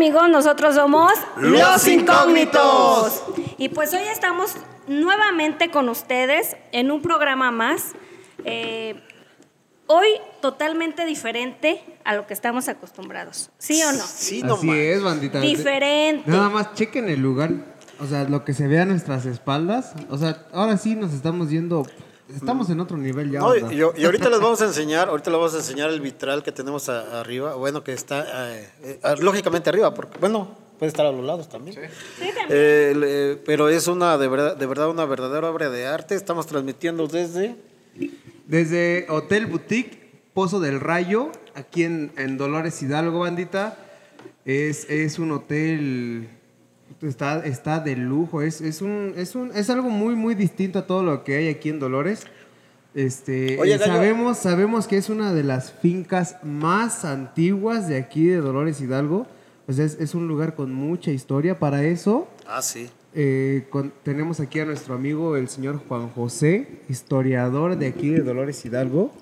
amigos? Nosotros somos Los Incógnitos. Y pues hoy estamos nuevamente con ustedes en un programa más. eh, hoy totalmente diferente a lo que estamos acostumbrados. ¿Sí o no? Sí, no Así más. es, bandita. Diferente. Nada más chequen el lugar. O sea, lo que se ve a nuestras espaldas. O sea, ahora sí nos estamos yendo. Estamos en otro nivel ya. No, y, ¿verdad? y- y ahorita les vamos a enseñar, ahorita les vamos a enseñar el vitral que tenemos a- arriba, bueno, que está eh, eh, lógicamente arriba, porque bueno, puede estar a los lados también. Sí, también. Eh, le- pero es una de verdad, de verdad una verdadera obra de arte. Estamos transmitiendo desde Desde Hotel Boutique, Pozo del Rayo, aquí en, en Dolores Hidalgo, bandita. Es, es un hotel. Está, está de lujo. Es, es, un, es, un, es algo muy, muy distinto a todo lo que hay aquí en Dolores. Este, Oye, sabemos, sabemos que es una de las fincas más antiguas de aquí de Dolores Hidalgo. O sea, es, es un lugar con mucha historia. Para eso, Ah, sí. eh, con- tenemos aquí a nuestro amigo el señor Juan José, historiador de aquí de Dolores Hidalgo,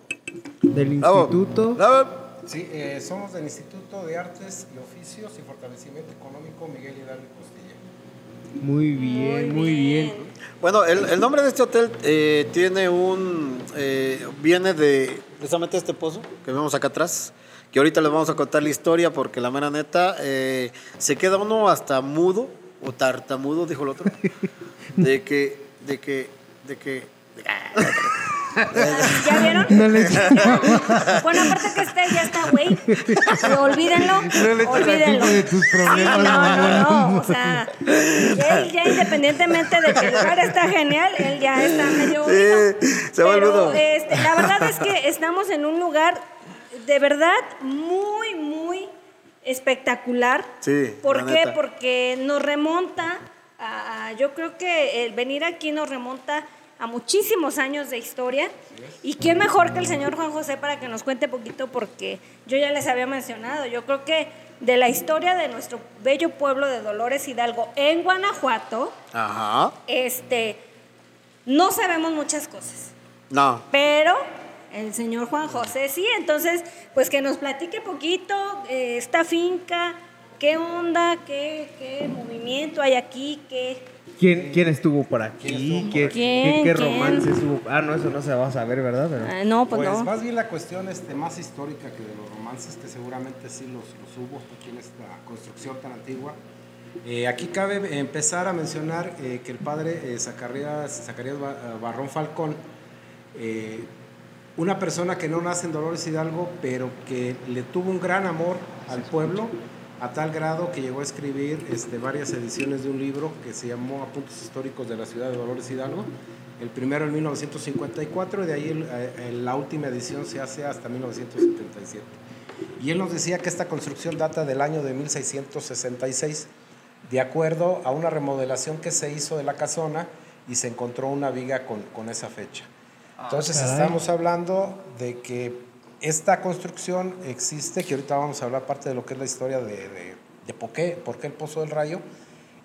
del Bravo. instituto. Bravo. Sí, eh, somos del Instituto de Artes y Oficios y Fortalecimiento Económico Miguel Hidalgo. Muy bien, muy bien. Bueno, el, el nombre de este hotel eh, tiene un. eh, viene de precisamente este pozo que vemos acá atrás. Que ahorita les vamos a contar la historia porque la mera neta eh, se queda uno hasta mudo o tartamudo, dijo el otro. De que. De que. De que. ¿Ya vieron? bueno, aparte que este ya está, güey. Olvídenlo. No le olvídenlo. culpa de tus problemas, Sí, no, no, no. O sea, él ya independientemente de que el lugar está genial, él ya está medio. Sí, se Pero, este, la verdad es que estamos en un lugar de verdad muy, muy espectacular. Sí, ¿Por qué? neta. Porque nos remonta a, a- yo creo que el venir aquí nos remonta a muchísimos años de historia. Y quién mejor que el señor Juan José para que nos cuente poquito, porque yo ya les había mencionado, yo creo que de la historia de nuestro bello pueblo de Dolores Hidalgo en Guanajuato, Ajá. este, no sabemos muchas cosas. No. Pero el señor Juan José sí, entonces, pues que nos platique poquito eh, esta finca, qué onda, qué, qué movimiento hay aquí, qué... ¿Quién, quién estuvo por aquí? ¿Qué, ¿Quién? qué- qué ¿Quién? romance hubo? Ah, no, eso no se va a saber, ¿verdad? Pero- Ah, no, pues, Pues no. más bien la cuestión este, más histórica que de los romances, que seguramente sí los, los hubo aquí en esta construcción tan antigua. Eh, aquí cabe empezar a mencionar eh, que el padre eh, Zacarías, Zacarías eh, Barrón Falcón, eh, una persona que no nace en Dolores Hidalgo, pero que le tuvo un gran amor al pueblo, a tal grado que llegó a escribir este, varias ediciones de un libro que se llamó Apuntes Históricos de la Ciudad de Dolores Hidalgo. El primero en 1954 y de ahí el- eh, la última edición se hace hasta 1977. Y él nos decía que esta construcción data del año de 1666, de acuerdo a una remodelación que se hizo de la casona y se encontró una viga con, con esa fecha. Entonces caray. estamos hablando de que esta construcción existe, que ahorita vamos a hablar parte de lo que es la historia de, de, de por, qué, por qué el Pozo del Rayo,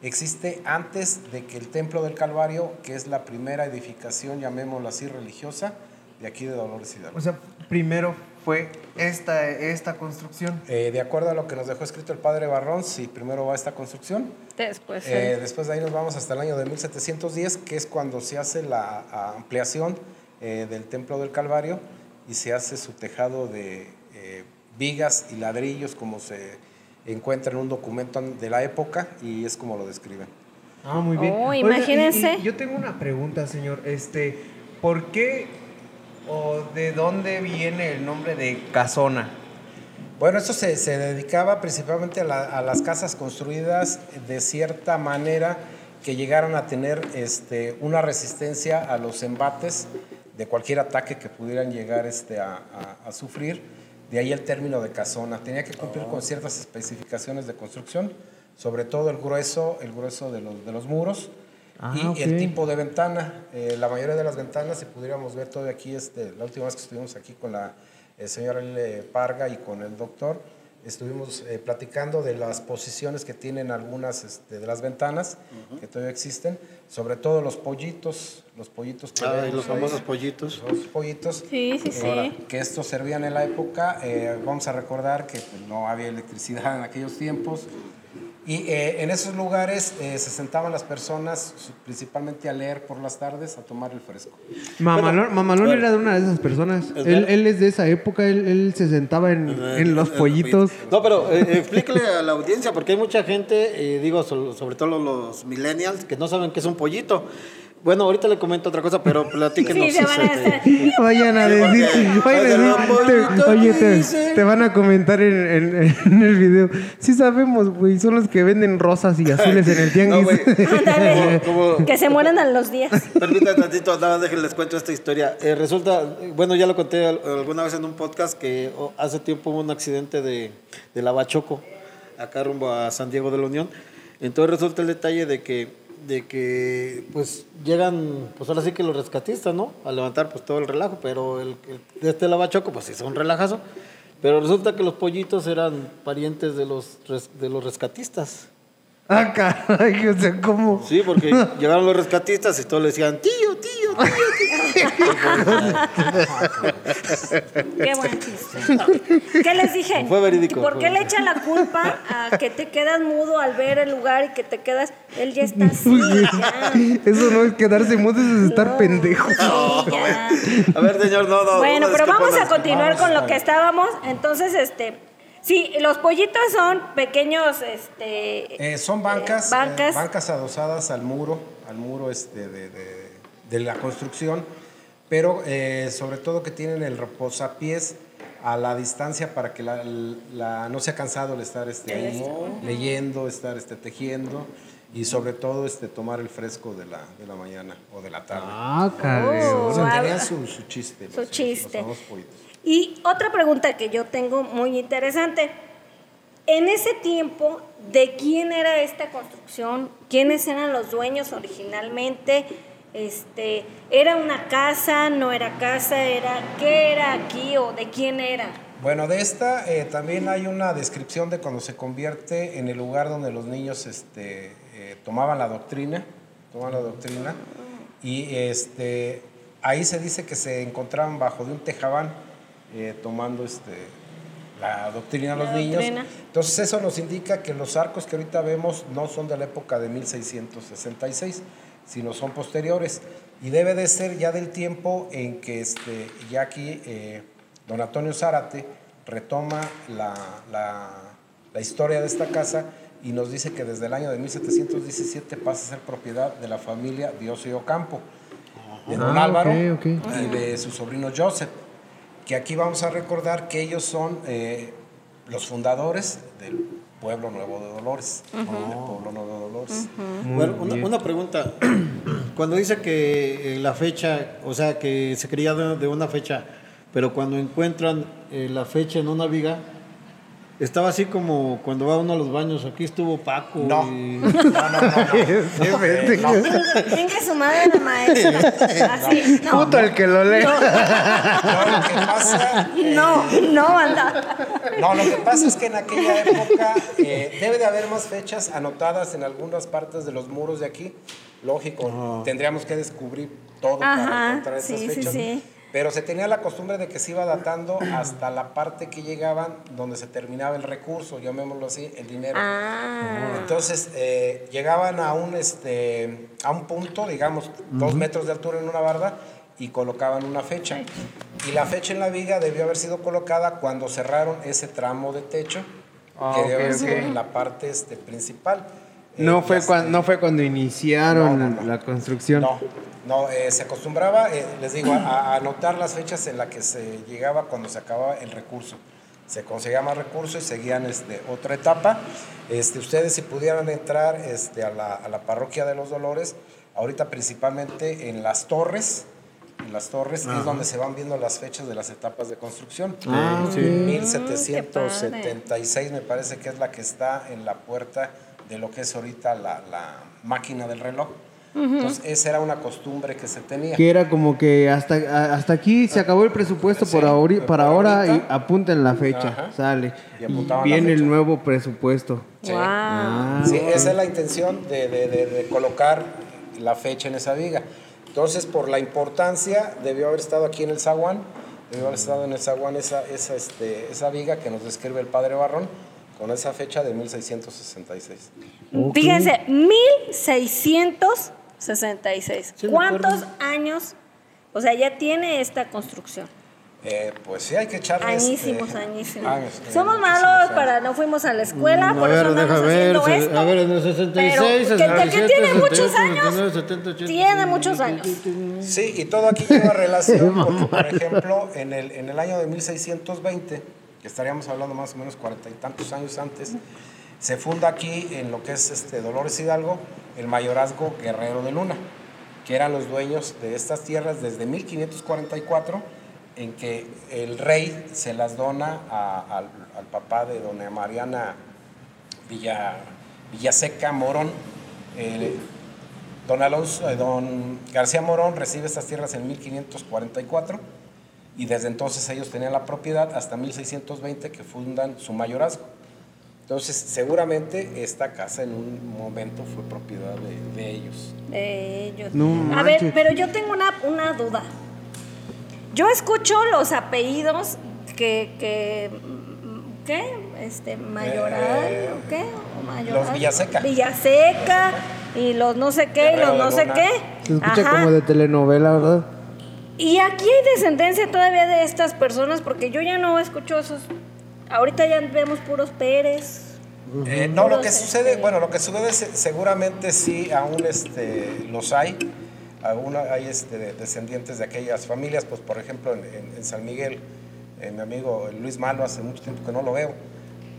existe antes de que el Templo del Calvario, que es la primera edificación, llamémoslo así, religiosa, de aquí de Dolores Hidalgo. O sea, primero fue esta, esta construcción. Eh, de acuerdo a lo que nos dejó escrito el padre Barrón, sí, primero va esta construcción. Después, Eh, eh, después de ahí nos vamos hasta el año de 1710, que es cuando se hace la ampliación eh, del Templo del Calvario y se hace su tejado de eh, vigas y ladrillos, como se encuentra en un documento de la época y es como lo describen. Ah, muy bien. Oh, Oiga, y- imagínense. y yo tengo una pregunta, señor. Este, ¿por qué o de dónde viene el nombre de Casona? Bueno, esto se, se dedicaba principalmente a, la- a las casas construidas de cierta manera que llegaran a tener este, una resistencia a los embates de cualquier ataque que pudieran llegar este, a, a- a sufrir. De ahí el término de casona. Tenía que cumplir con ciertas especificaciones de construcción, sobre todo el grueso, el grueso de los, de los muros Ah, y el tipo de ventana. Eh, la mayoría de las ventanas, si pudiéramos ver todo aquí, este, la última vez que estuvimos aquí con la eh, señora L. Parga y con el doctor, estuvimos eh, platicando de las posiciones que tienen algunas este, de las ventanas que todavía existen, sobre todo los pollitos, los pollitos que Ah, los ahí, famosos pollitos. los pollitos. Sí, sí, sí. Ahora, que estos servían en la época, eh, vamos a recordar que pues, no había electricidad en aquellos tiempos, Y eh, en esos lugares eh, se sentaban las personas principalmente a leer por las tardes, a tomar el fresco. Mamalón, Mamalón era de una de esas personas. ¿Es Él, él es de esa época, él, él se sentaba en, en los pollitos. No, pero eh, explíquele a la audiencia, porque hay mucha gente, eh, digo, so- sobre todo los millennials, que no saben qué es un pollito. Bueno, ahorita le comento otra cosa, pero platíquenos. Sí, se van a este, hacer. Vayan a decir, te- oye, te, van a comentar en, en- en el video. Sí sabemos, güey, son los que venden rosas y azules en el No, tianguis. güey. Ándale. Como- como- Que se mueran a los días. Permítanme tantito, nada más déjenles cuento esta historia. Eh, resulta, bueno, ya lo conté al- alguna vez en un podcast que oh, hace tiempo hubo un accidente de, de Lavachoco, acá rumbo a San Diego de la Unión. Entonces resulta el detalle de que, de que pues llegan, pues ahora sí que los rescatistas, ¿no? A levantar pues todo el relajo, pero el, el- de este Lavachoco pues hizo un relajazo. Pero resulta que los pollitos eran parientes de los, res- de los rescatistas. ah, caray, o sea, ¿cómo? Sí, porque llegaron los rescatistas y todos le decían, tío, tío, Qué buen chiste. ¿Qué les dije? Fue verídico, ¿Por qué le echan la culpa a que te quedas mudo al ver el lugar y que te quedas. Él ya está así. ya. Eso no es quedarse mudo, eso es estar No, pendejo. ya. A ver, señor, no, no. Bueno, no, pero vamos a continuar con lo que estábamos. Entonces, este. Sí, los pollitos son pequeños, este. Eh, son bancas, eh, Bancas. bancas adosadas al muro, al muro este de, de- de la construcción, pero eh, sobre todo que tienen el reposapiés a la distancia para que la, la- no sea cansado el estar este, ahí leyendo, estar este, tejiendo y sobre todo este, tomar el fresco de la, de la mañana o de la tarde. Ah, Oh. caray. O sea, ah, tenían su, su chiste. Su los- chiste. los famosos pollitos. Y otra pregunta que yo tengo muy interesante. En ese tiempo, ¿de quién era esta construcción? ¿Quiénes eran los dueños originalmente? Este, ¿Era una casa? ¿No era casa? ¿Era qué era aquí o de quién era? Bueno, de esta eh, también hay una descripción de cuando se convierte en el lugar donde los niños este, eh, tomaban la doctrina, tomaban la doctrina, y este, ahí se dice que se encontraban bajo de un tejabán eh, tomando este, la doctrina a los niños. doctrina. Entonces eso nos indica que los arcos que ahorita vemos no son de la época de 1666, sino son posteriores. Y debe de ser ya del tiempo en que este, ya aquí eh, don Antonio Zárate retoma la, la- la historia de esta casa y nos dice que desde el año de 1717 pasa a ser propiedad de la familia Diosio Ocampo, de don Ah, Álvaro ok, ok. y de su sobrino Joseph, que aquí vamos a recordar que ellos son eh, los fundadores del Pueblo Nuevo de Dolores, del Pueblo Nuevo de Dolores. Bueno, una, una pregunta. Cuando dice que eh, la fecha, o sea, que se creía de, de una fecha, pero cuando encuentran eh, la fecha en una viga, estaba así como cuando va uno a los baños. Aquí estuvo Paco. No. y- No, no, no, no. Eh, no. Venga su madre la maestra. Así. No, Puto el que lo lee. No, lo que pasa, no, no, anda. No, lo que pasa es que en aquella época eh, debe de haber más fechas anotadas en algunas partes de los muros de aquí. Lógico, tendríamos que descubrir todo para Ajá, encontrar esas sí, sí, fechas. sí. Pero se tenía la costumbre de que se iba datando hasta la parte que llegaban donde se terminaba el recurso, llamémoslo así, el dinero. Ah. Entonces eh, llegaban a un, este, a un punto, digamos, dos metros de altura en una barda y colocaban una fecha. Y la fecha en la viga debió haber sido colocada cuando cerraron ese tramo de techo, Ah, que ok, debió haber sido en la parte este, principal. No Eh, fue, cuando, no fue cuando iniciaron No, no, no. la construcción. No, no eh, se acostumbraba, eh, les digo, a, a anotar las fechas en las que se llegaba cuando se acababa el recurso. Se conseguía más recurso y seguían este, otra etapa. Este, ustedes si pudieran entrar este, a, la, a la parroquia de los Dolores, ahorita principalmente en las torres, en las torres es donde se van viendo las fechas de las etapas de construcción. Ah, sí. ok. 1776 me parece que es la que está en la puerta de lo que es ahorita la, la máquina del reloj. Entonces, esa era una costumbre que se tenía. Que era como que hasta, hasta aquí se acabó el presupuesto por Sí, por para ahora y apunten la fecha. Ajá. Sale. Y apuntaban la Viene el nuevo presupuesto. Sí. Wow. Ah, Sí, esa es la intención de, de- de- de colocar la fecha en esa viga. Entonces, por la importancia, debió haber estado aquí en el zaguán, debió haber estado en el zaguán esa, esa, este, esa viga que nos describe el padre Barrón, con esa fecha de 1666. Fíjense, 1666. Sí, ¿Cuántos años? O sea, ya tiene esta construcción. Eh, pues sí, hay que echarle. Añísimos, este, añísimos. años, eh, Somos malos años. para no fuimos a la escuela, Mm, por a eso ver, andamos deja ver, haciendo se- esto. a ver, en el 66, Pero que- que 67, tiene muchos 68, años. 69, 70, 80, Tiene muchos años. Sí, y todo aquí lleva relación, porque, por ejemplo, en el, en el año de 1620, que estaríamos hablando más o menos cuarenta y tantos años antes, se funda aquí, en lo que es este Dolores Hidalgo, el mayorazgo Guerrero de Luna, que eran los dueños de estas tierras desde 1544, en que el rey se las dona a- al, al papá de doña Mariana Villa, Villaseca Morón. eh, Don Alonso, eh, don García Morón recibe estas tierras en 1544 y desde entonces ellos tenían la propiedad hasta 1620 que fundan su mayorazgo. Entonces seguramente esta casa en un momento fue propiedad de, de ellos. de ellos. No a ver, pero yo tengo una, una duda. Yo escucho los apellidos que, que ¿qué? Este, Mayoral, Eh, ¿o qué? ¿O Mayoral? los Villaseca. Villaseca, y los no sé qué, y los no sé qué. Se escucha Ajá. como de telenovela, ¿verdad? Y aquí hay descendencia todavía de estas personas, porque yo ya no escucho esos. Ahorita ya vemos puros Pérez. Eh, no, lo que sucede, este, bueno, lo que sucede se- seguramente sí, aún este, los hay, aún hay este, de- descendientes de aquellas familias, pues por ejemplo en, en- en San Miguel, eh, mi amigo Luis Malo, hace mucho tiempo que no lo veo.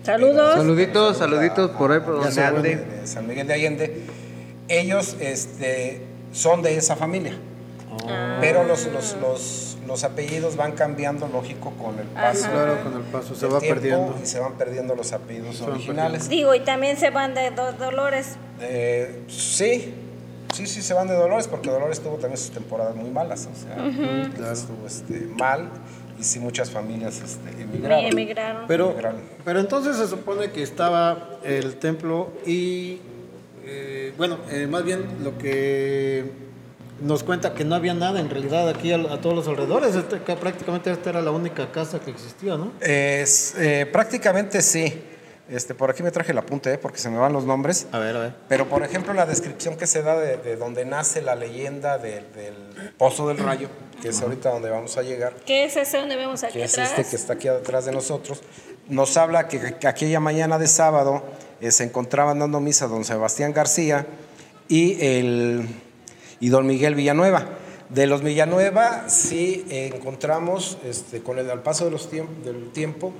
Saludos. Saluditos, saluditos por ahí, por donde ande. de, de San Miguel de Allende, ellos este, son de esa familia. Ah. Pero los, los, los, los apellidos van cambiando, lógico, con el paso. Claro, con el paso se va tiempo perdiendo. Y se van perdiendo los apellidos originales. Digo, y también se van de dos Dolores. Eh, sí, sí, sí, se van de Dolores, porque Dolores tuvo también sus temporadas muy malas, o sea, estuvo este, mal y sí muchas familias este, emigraron. Emigraron. Pero, Emigraron. pero entonces se supone que estaba el templo y, eh, bueno, eh, más bien lo que nos cuenta que no había nada en realidad aquí a, a todos los alrededores, este, que prácticamente esta era la única casa que existía, ¿no? Es, eh, prácticamente sí. Este, por aquí me traje el apunte, eh, porque se me van los nombres. A ver, a ver. Pero, por ejemplo, la descripción que se da de, de donde nace la leyenda de- del Pozo del Rayo, que es ahorita donde vamos a llegar, ¿Qué es ese donde vemos aquí que es este que está aquí atrás de nosotros, nos habla que, que aquella mañana de sábado eh, se encontraban dando misa don Sebastián García y, el, y don Miguel Villanueva. De los Villanueva sí eh, encontramos este, con el al paso de los tiemp- del tiempo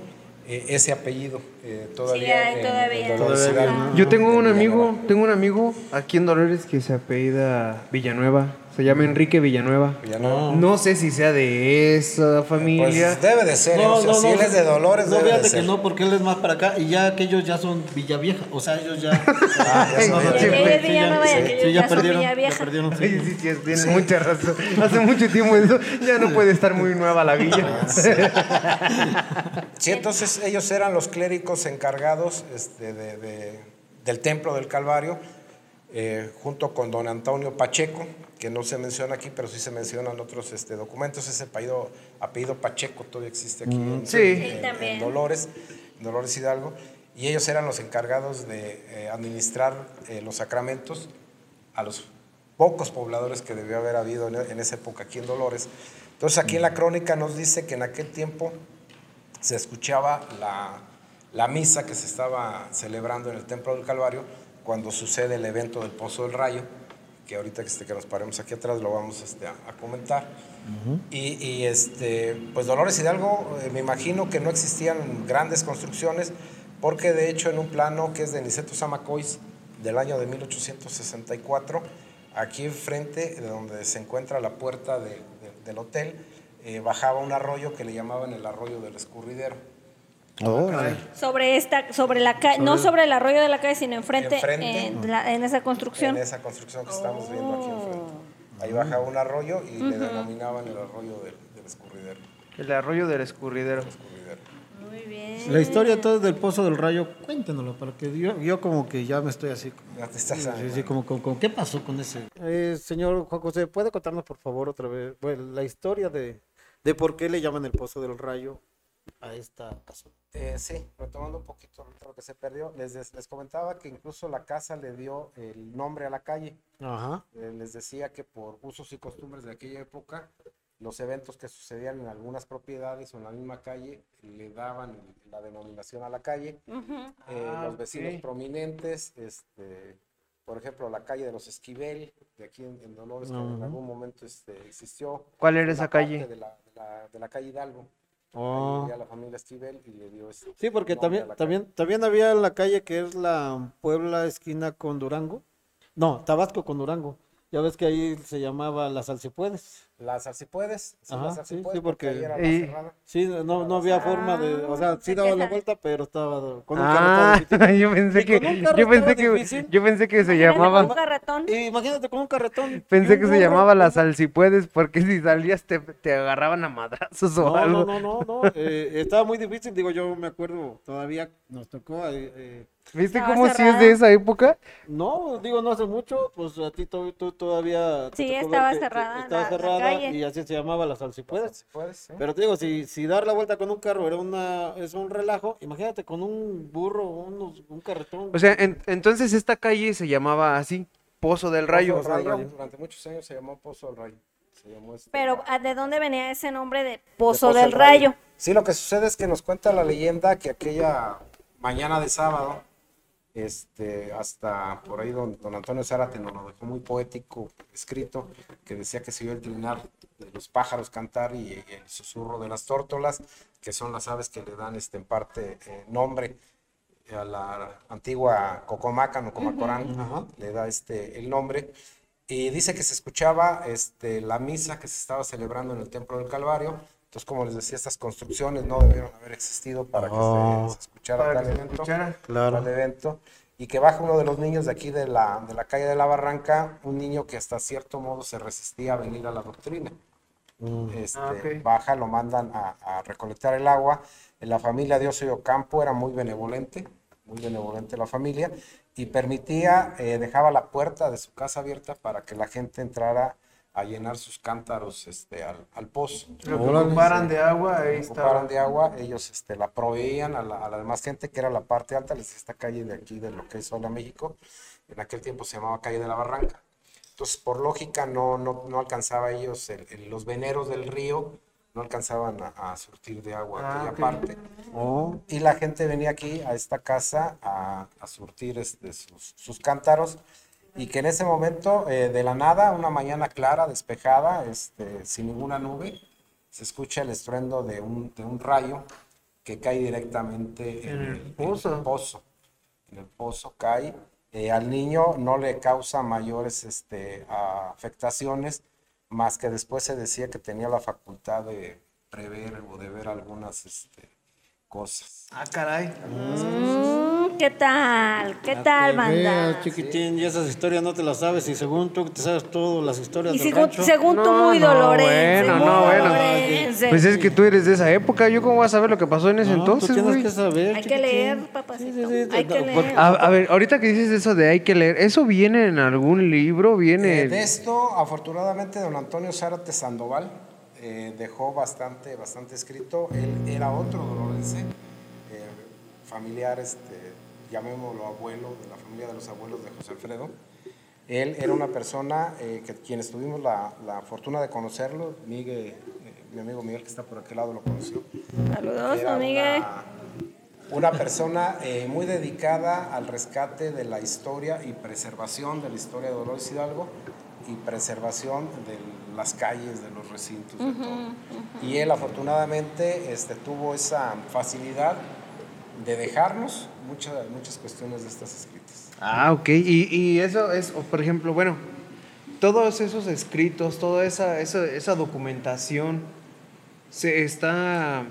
eh, ese apellido eh, todavía. hay en- todavía. en Dolores Todavía, Hidalgo. ¿no? Yo tengo un amigo, tengo un amigo aquí en Dolores que se apellida Villanueva. Se llama Enrique Villanueva. Villanueva. No sé si sea de esa familia. Pues debe de ser, o sea, si él es de Dolores, No, debe de fíjate ser. que no, porque él es más para acá y ya aquellos ya son Villavieja, o sea, ellos ya... Ah, ya son no, sí, Villanueva y aquellos ya son perdieron, Villavieja. ya perdieron, sí. Oye, sí, sí, tiene mucha razón. Hace mucho tiempo eso. Ya no puede estar muy nueva la villa. Sí, entonces ellos eran los clérigos encargados este, de- de- del templo del Calvario, eh, junto con don Antonio Pacheco, que no se menciona aquí, pero sí se mencionan otros este, documentos. Ese apellido, apellido Pacheco todavía existe aquí en, Sí. en- Sí, en también. Dolores, en Dolores Hidalgo, y ellos eran los encargados de eh, administrar eh, los sacramentos a los pocos pobladores que debió haber habido en, en esa época aquí en Dolores. Entonces aquí en la crónica nos dice que en aquel tiempo se escuchaba la, la misa que se estaba celebrando en el Templo del Calvario cuando sucede el evento del Pozo del Rayo, que ahorita que, este, que nos paremos aquí atrás lo vamos este, a, a comentar. y, y, este, pues Dolores Hidalgo, eh, me imagino que no existían grandes construcciones, porque de hecho en un plano que es de Niceto Zamacois del año de 1864, aquí enfrente, de donde se encuentra la puerta de- de- del hotel, eh, bajaba un arroyo que le llamaban el arroyo del escurridero. Órale. Sobre esta, sobre la calle, no sobre el arroyo de la calle, sino enfrente, Enfrente. En, la- en esa construcción. En esa construcción que estamos viendo aquí enfrente. Ahí bajaba un arroyo y le denominaban el arroyo del, del escurridero. El arroyo del escurridero. escurridero. Muy bien. La historia toda del Pozo del Rayo, cuéntenoslo, para que yo, yo como que ya me estoy así. como- Ya te estás Sí, sí, como, como, como, ¿qué pasó con ese? Eh, señor Juan José, ¿puede contarnos por favor otra vez bueno, la historia de, de por qué le llaman el Pozo del Rayo a esta casa. Eh, sí, retomando un poquito lo que se perdió, les, des- les comentaba que incluso la casa le dio el nombre a la calle. Ajá. Eh, les decía que por usos y costumbres de aquella época, los eventos que sucedían en algunas propiedades o en la misma calle le daban la denominación a la calle. Eh, Ah, los vecinos prominentes, este, por ejemplo, la calle de los Esquivel, de aquí en, en Dolores, que en algún momento este, existió. ¿Cuál era esa calle? De la, de la- de la calle Hidalgo. Oh. Vivía la familia Esquivel y le dio ese Sí, porque a también, la calle. también, también había la calle que es la Puebla esquina con Durango. No, Tabasco con Durango. Ya ves que ahí se llamaba Las Alcipuedes. Las Alcipuedes, sí, Ajá, las sí, Alcipuedes, sí, porque- ahí era cerrada. Sí, no, no había forma de, o sea, sí se daba la vuelta, pero estaba con un Ah, carretón yo pensé que, yo pensé que, difícil. yo pensé que se Imagínate con llamaba, Un carretón. Imagínate con un carretón. pensé que se llamaba la sal si puedes, porque si salías te, te agarraban a madrazos o No, algo. no, no, no, no. eh, estaba muy difícil, digo, yo me acuerdo, todavía nos tocó, eh, eh, ¿Viste cómo sí es de esa época? no, digo, no hace mucho, pues a ti tú todavía... Sí, estaba que- que cerrada Estaba la- la cerrada calle. y así se llamaba las Alcipuedes. Alcipuedes, sí. Pero te digo, si, si dar la vuelta con un carro era una, es un relajo, imagínate con un burro, unos- un carretón. O sea, en- entonces esta calle se llamaba así, Pozo del Rayo. Pozo del Rayo, Durante muchos años se llamó Pozo del Rayo. Se llamó este- Pero ¿a ¿de dónde venía ese nombre de de Pozo del Rayo? Sí, lo que sucede es que nos cuenta la leyenda que aquella mañana de sábado, este, hasta por ahí don, don Antonio Zárate nos lo dejó muy poético escrito, que decía que se oyó el trinar de los pájaros cantar y, el susurro de las tórtolas, que son las aves que le dan este, en parte eh, nombre a la antigua Cocomacan o Comacorán, Ajá. le da este, el nombre. Y dice que se escuchaba este, la misa que se estaba celebrando en el Templo del Calvario. Entonces, como les decía, estas construcciones no debieron haber existido para que se, se escuchara Para tal que evento. escuchara. Claro. tal evento. Y que baja uno de los niños de aquí de la, de la calle de la Barranca, un niño que hasta cierto modo se resistía a venir a la doctrina. Este, Ah. Baja, lo mandan a, a recolectar el agua. La familia de Oso y Ocampo era muy benevolente, muy benevolente la familia, y permitía, eh, dejaba la puerta de su casa abierta para que la gente entrara a llenar sus cántaros este, al, al pozo. Lo que ocuparan de agua, ahí Ocuparan estaba. de agua, ellos este, la proveían a la, a la demás gente, que era la parte alta, les esta calle de aquí, de lo que es Sola México, en aquel tiempo se llamaba calle de la Barranca. Entonces, por lógica, no, no, no alcanzaba ellos, el- el- los veneros del río, no alcanzaban a, a surtir de agua Ah, aquella ok. parte. Oh, Y la gente venía aquí a esta casa a, a surtir este, sus, sus cántaros. Y que en ese momento, eh, de la nada, una mañana clara, despejada, este, sin ninguna nube, se escucha el estruendo de un, de un rayo que cae directamente en, el pozo. En el pozo cae. Eh, al niño no le causa mayores este, afectaciones, más que después se decía que tenía la facultad de prever o de ver algunas este, cosas. Ah, caray. Mm, ¿Qué tal? ¿Qué ya tal, banda? chiquitín, y esas historias no te las sabes, y según tú te sabes todas las historias Y del según, rancho. según tú, No, muy no, dolorense. bueno, muy no, bueno. dolorense. Pues es que tú eres de esa época, ¿yo cómo voy a saber lo que pasó en ese No, entonces, tú tienes güey? que saber, Hay que leer, papacito. Sí, sí, sí, Hay que leer. A, a ver, ahorita que dices eso de hay que leer, ¿eso viene en algún libro? ¿Viene...? Eh, de esto, afortunadamente, don Antonio Zárate Sandoval eh, dejó bastante, bastante escrito. Él era otro dolorense, eh, familiar, este, llamémoslo abuelo, de la familia de los abuelos de José Alfredo. Él era una persona eh, que quienes tuvimos la, la fortuna de conocerlo, Miguel, eh, mi amigo Miguel que está por aquel lado lo conoció. Saludos, Era Miguel. Una, una persona eh, muy dedicada al rescate de la historia y preservación de la historia de Dolores Hidalgo y preservación de las calles, de los recintos, de todo. Y él afortunadamente este, tuvo esa facilidad de dejarnos muchas, muchas cuestiones de estas escritas. Ah, ok. Y, y eso es, o, por ejemplo, bueno, todos esos escritos, toda esa, esa, esa documentación, se está,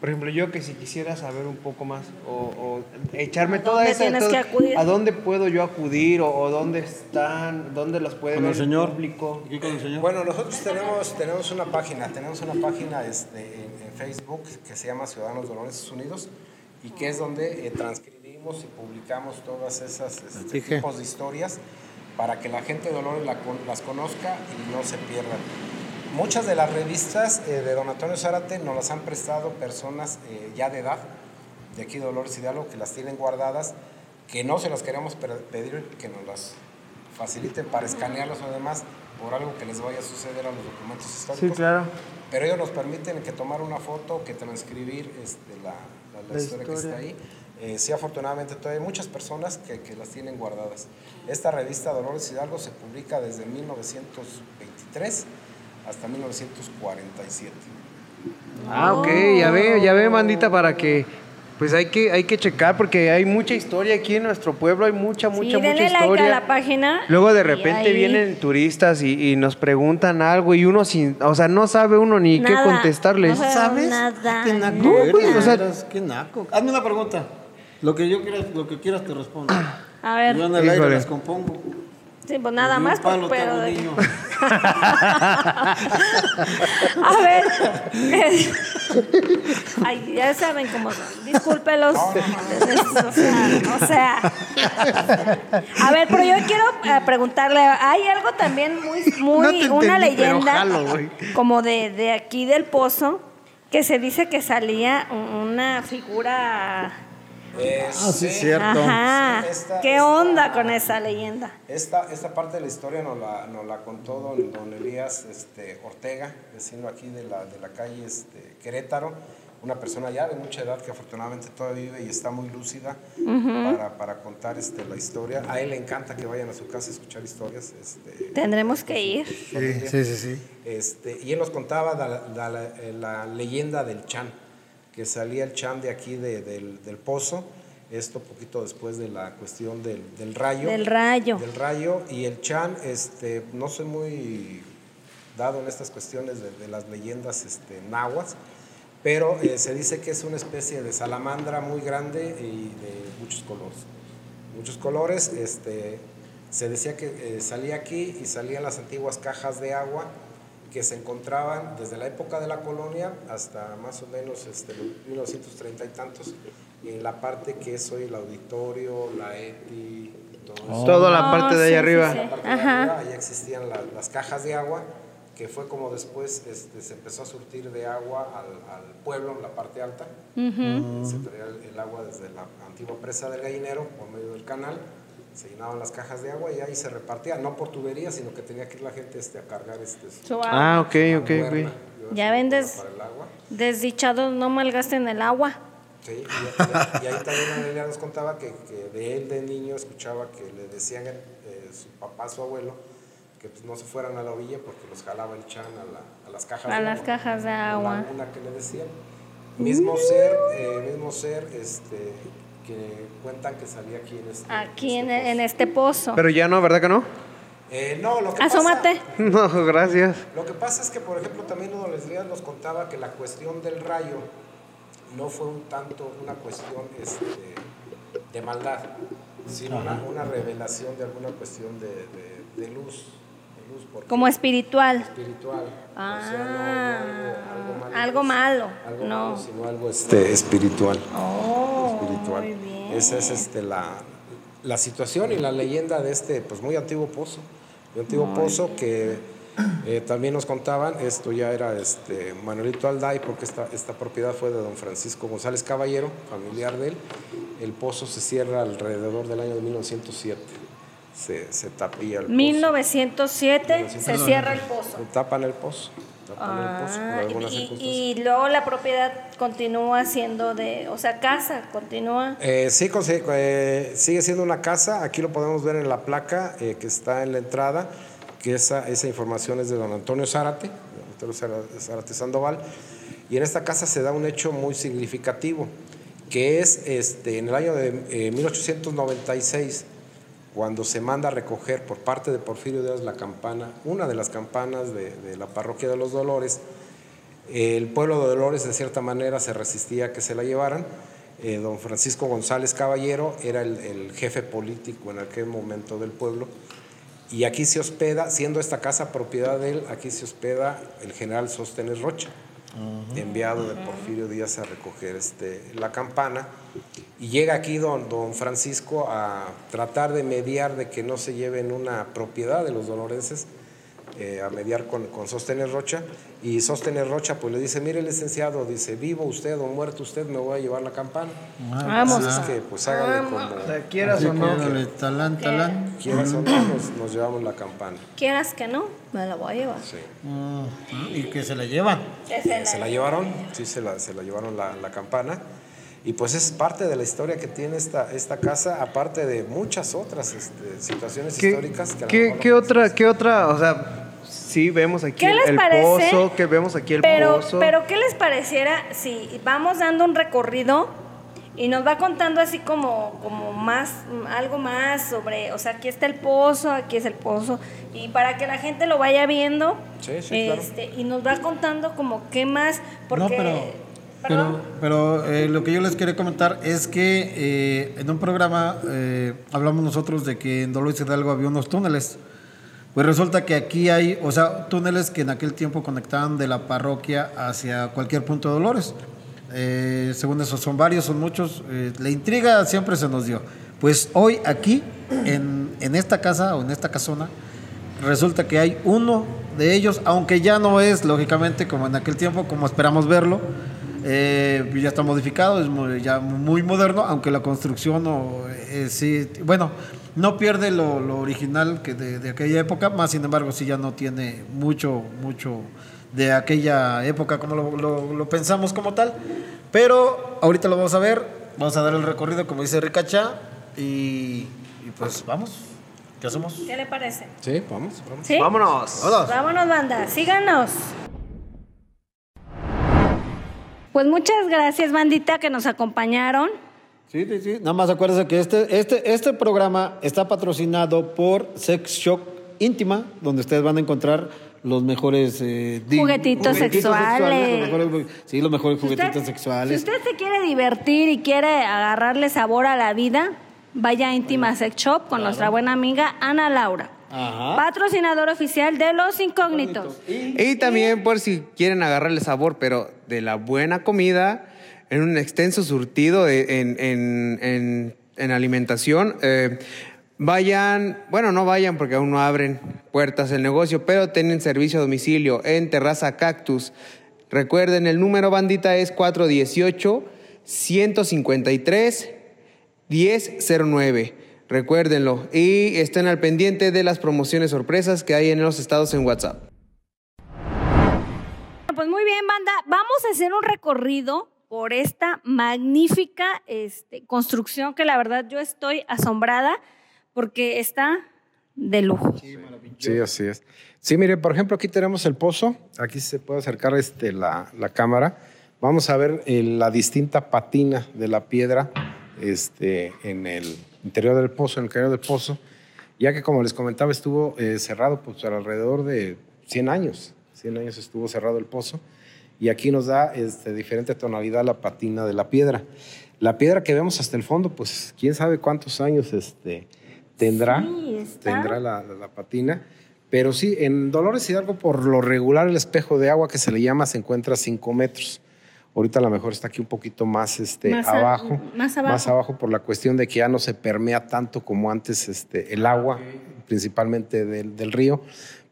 por ejemplo, yo que si quisiera saber un poco más o, o echarme ¿A toda esa... todo- que acudir? ¿A dónde puedo yo acudir o, o dónde están, dónde las puede Con ver el señor. público? Aquí con el señor. Bueno, nosotros tenemos, tenemos una página, tenemos una página este, en, en Facebook que se llama Ciudadanos Dolores Unidos y que es donde eh, transcribimos y publicamos todas esas este, tipos de historias para que la gente de Dolores la las conozca y no se pierdan. Muchas de las revistas eh, de don Antonio Zárate nos las han prestado personas eh, ya de edad, de aquí Dolores Hidalgo, que las tienen guardadas, que no se las queremos pedir que nos las faciliten para escanearlas o demás por algo que les vaya a suceder a los documentos históricos. Sí, claro. Pero ellos nos permiten que tomar una foto, que transcribir este, la, la- la La historia, que está ahí. Eh, sí, afortunadamente todavía hay muchas personas que, que las tienen guardadas. Esta revista Dolores Hidalgo se publica desde 1923 hasta 1947. Ah, ok, ya veo, ya veo, bandita, para que. Pues hay que, hay que checar porque hay mucha historia aquí en nuestro pueblo, hay mucha, mucha, sí, mucha denle historia. like a la página. Luego de repente ahí- vienen turistas y, y nos preguntan algo y uno sin, o sea, no sabe uno ni qué Nada, contestarles. no sabe ¿Sabes? Nada. Qué naco No, eres, pues, o sea- eres, qué naco. Hazme una pregunta. Lo que yo quieras, lo que quieras te respondo. A ver, Yo en el aire Híjole. las compongo. Sí, pues nada Y más, palo pero... hago de- niño. A ver. Ay, ya saben cómo son. Discúlpelos. O sea, o sea. A ver, pero yo quiero eh, preguntarle, hay algo también muy, muy, No te una entendí, pero leyenda jalo, güey. como de, de aquí del pozo, que se dice que salía un- una figura. Ah, sí, cierto. Ajá. Sí, esta- ¿Qué esta- onda con esa leyenda? Esta, esta parte de la historia nos la, nos la contó don, don Elías este, Ortega, vecino aquí de la, de la calle este, Querétaro, una persona ya de mucha edad que afortunadamente todavía vive y está muy lúcida para, para contar este, la historia. A él le encanta que vayan a su casa a escuchar historias. Este, Tendremos que ir. Sí, sí, sí, sí. este, y él nos contaba da- da- la, eh, la leyenda del Chan, que salía el Chan de aquí de- del, del pozo, esto poquito después de la cuestión del, del rayo. Del rayo. Del rayo, y el Chan, este, no soy muy dado en estas cuestiones de, de las leyendas este, nahuas, pero eh, se dice que es una especie de salamandra muy grande y de muchos colores. Muchos colores, este, se decía que eh, salía aquí y salían las antiguas cajas de agua que se encontraban desde la época de la colonia hasta más o menos este, los 1930 y tantos, en la parte que es hoy el auditorio, la ETI, todo eso. Toda la Oh, parte de ahí sí, arriba. sí. La parte de Ajá. arriba, ahí existían la- las cajas de agua, que fue como después este, se empezó a surtir de agua al, al pueblo, en la parte alta. Se traía el, el agua desde la antigua presa del gallinero por medio del canal. Se llenaban las cajas de agua y ahí se repartía, no por tubería, sino que tenía que ir la gente este, a cargar este, su agua. Ah, ok, ok, ok. Ya el agua. Desdichados, no malgasten el agua. Sí, y, y- y ahí también Amelia nos contaba que, que de él de niño escuchaba que le decían eh, su papá, su abuelo, que pues, no se fueran a la orilla porque los jalaba el chan a, la- a las cajas A de las agua. cajas de La agua. laguna que le decían. Mismo ser, eh, mismo ser este, que cuentan que salía aquí en este Aquí en, este en este pozo. Pero ya no, ¿verdad que no? Eh, no, lo que Asómate. pasa... No, gracias. Lo que pasa es que, por ejemplo, también uno de los días nos contaba que la cuestión del rayo no fue un tanto una cuestión este, de maldad, sino una, una revelación de alguna cuestión de, de- de luz, luz porque Como espiritual. espiritual. Ah, o sea, no, no algo, algo malo, algo no. malo, sino algo este, espiritual. Oh, espiritual. muy bien. Esa es este, la, la situación y la leyenda de este pues, muy antiguo pozo. Muy antiguo pozo que eh, también nos contaban, esto ya era este, Manuelito Alday, porque esta, esta propiedad fue de don Francisco González Caballero, familiar de él. El pozo se cierra alrededor del año de 1907. Se, se tapía el pozo. 1907 se cierra el pozo. Se tapan el pozo. El Ah, y, y luego la propiedad continúa siendo de, o sea, casa, continúa. Eh, sí, consi- eh, sigue siendo una casa. Aquí lo podemos ver en la placa eh, que está en la entrada, que esa, esa información es de don Antonio Zárate, don Antonio Zárate- Sandoval. Y en esta casa se da un hecho muy significativo, que es este, en el año de eh, 1896, cuando se manda a recoger por parte de Porfirio Díaz la campana, una de las campanas de, la parroquia de los Dolores, el pueblo de Dolores, de cierta manera, se resistía a que se la llevaran. Eh, don Francisco González Caballero era el, el jefe político en aquel momento del pueblo. Y aquí se hospeda, siendo esta casa propiedad de él, aquí se hospeda el general Sóstenes Rocha, enviado de Porfirio Díaz a recoger este, la campana. Y llega aquí don, don Francisco a tratar de mediar de que no se lleven una propiedad de los dolorenses eh, a mediar con, con Sóstenes Rocha y Sóstenes Rocha pues le dice, mire licenciado, dice, vivo usted o muerto usted, me voy a llevar la campana. Vamos. Así es que pues hágale como O sea, quieras o que, no. órale, talán, talán. quieras o no, nos, nos llevamos la campana. Quieras que no, me la voy a llevar. Sí. Ujú, Y que se la llevan. Se la llevaron, sí, se la, se la llevaron la, la campana. Y pues es parte de la historia que tiene esta, esta casa, aparte de muchas otras este, situaciones ¿Qué, históricas. Que qué- qué otra, qué otra, o sea, sí vemos aquí ¿Qué el, les el parece? pozo, que vemos aquí el Pero, pozo. pero ¿qué les pareciera si vamos dando un recorrido y nos va contando así como, como más, algo más sobre, o sea, aquí está el pozo, aquí es el pozo, y para que la gente lo vaya viendo, Sí, sí, claro. este, y nos va contando como qué más, porque... no, pero, pero, pero eh, lo que yo les quería comentar es que eh, en un programa eh, hablamos nosotros de que en Dolores Hidalgo había unos túneles. Pues resulta que aquí hay, o sea, túneles que en aquel tiempo conectaban de la parroquia hacia cualquier punto de Dolores. Eh, según eso, son varios, son muchos. Eh, la intriga siempre se nos dio. Pues hoy aquí, en, en esta casa o en esta casona, resulta que hay uno de ellos, aunque ya no es lógicamente como en aquel tiempo, como esperamos verlo, eh, ya está modificado, es muy, ya muy moderno, aunque la construcción no, eh, sí, bueno, no pierde lo, lo original que de, de aquella época, más sin embargo sí ya no tiene mucho, mucho de aquella época como lo, lo- lo pensamos como tal, pero ahorita lo vamos a ver, vamos a dar el recorrido como dice Ricacha y, y pues vamos, ¿qué hacemos? ¿Qué le parece? Sí, vamos, vamos. ¿Sí? Vámonos. Vámonos. Vámonos, banda, síganos. Pues muchas gracias, bandita, que nos acompañaron. Sí, sí, sí. Nada más acuérdense que este, este, este programa está patrocinado por Sex Shop Íntima, donde ustedes van a encontrar los mejores eh, Juguetitos sexuales. los mejores- sí, los mejores Si usted- juguetitos sexuales. Si usted se quiere divertir y quiere agarrarle sabor a la vida, vaya a Íntima Sex Shop con nuestra buena amiga Ana Laura. Ajá. Patrocinador oficial de Los Incógnitos. Y también por si quieren agarrarle sabor, pero de la buena comida, en un extenso surtido de- en, en- en- en alimentación. eh, vayan, bueno, no vayan porque aún no abren puertas el negocio, pero tienen servicio a domicilio en Terraza Cactus. Recuerden, el número bandita es 418-153-1009. Recuérdenlo. Y estén al pendiente de las promociones sorpresas que hay en los estados en WhatsApp. Pues muy bien, banda. Vamos a hacer un recorrido por esta magnífica este, construcción que la verdad yo estoy asombrada porque está de lujo. Sí, así es. Sí, mire, por ejemplo, aquí tenemos el pozo. Aquí se puede acercar este, la, la cámara. Vamos a ver eh, la distinta patina de la piedra este, en el interior del pozo, en el interior del pozo, ya que como les comentaba estuvo eh, cerrado pues, por alrededor de 100 años. 100 años estuvo cerrado el pozo y aquí nos da este, diferente tonalidad la patina de la piedra. La piedra que vemos hasta el fondo, pues quién sabe cuántos años este, tendrá, Sí, tendrá la, la- la patina. Pero sí, en Dolores Hidalgo, por lo regular, el espejo de agua que se le llama se encuentra a 5 metros. Ahorita a lo mejor está aquí un poquito más, este, Más a- abajo, más abajo. abajo por la cuestión de que ya no se permea tanto como antes este, el agua, principalmente del, del río.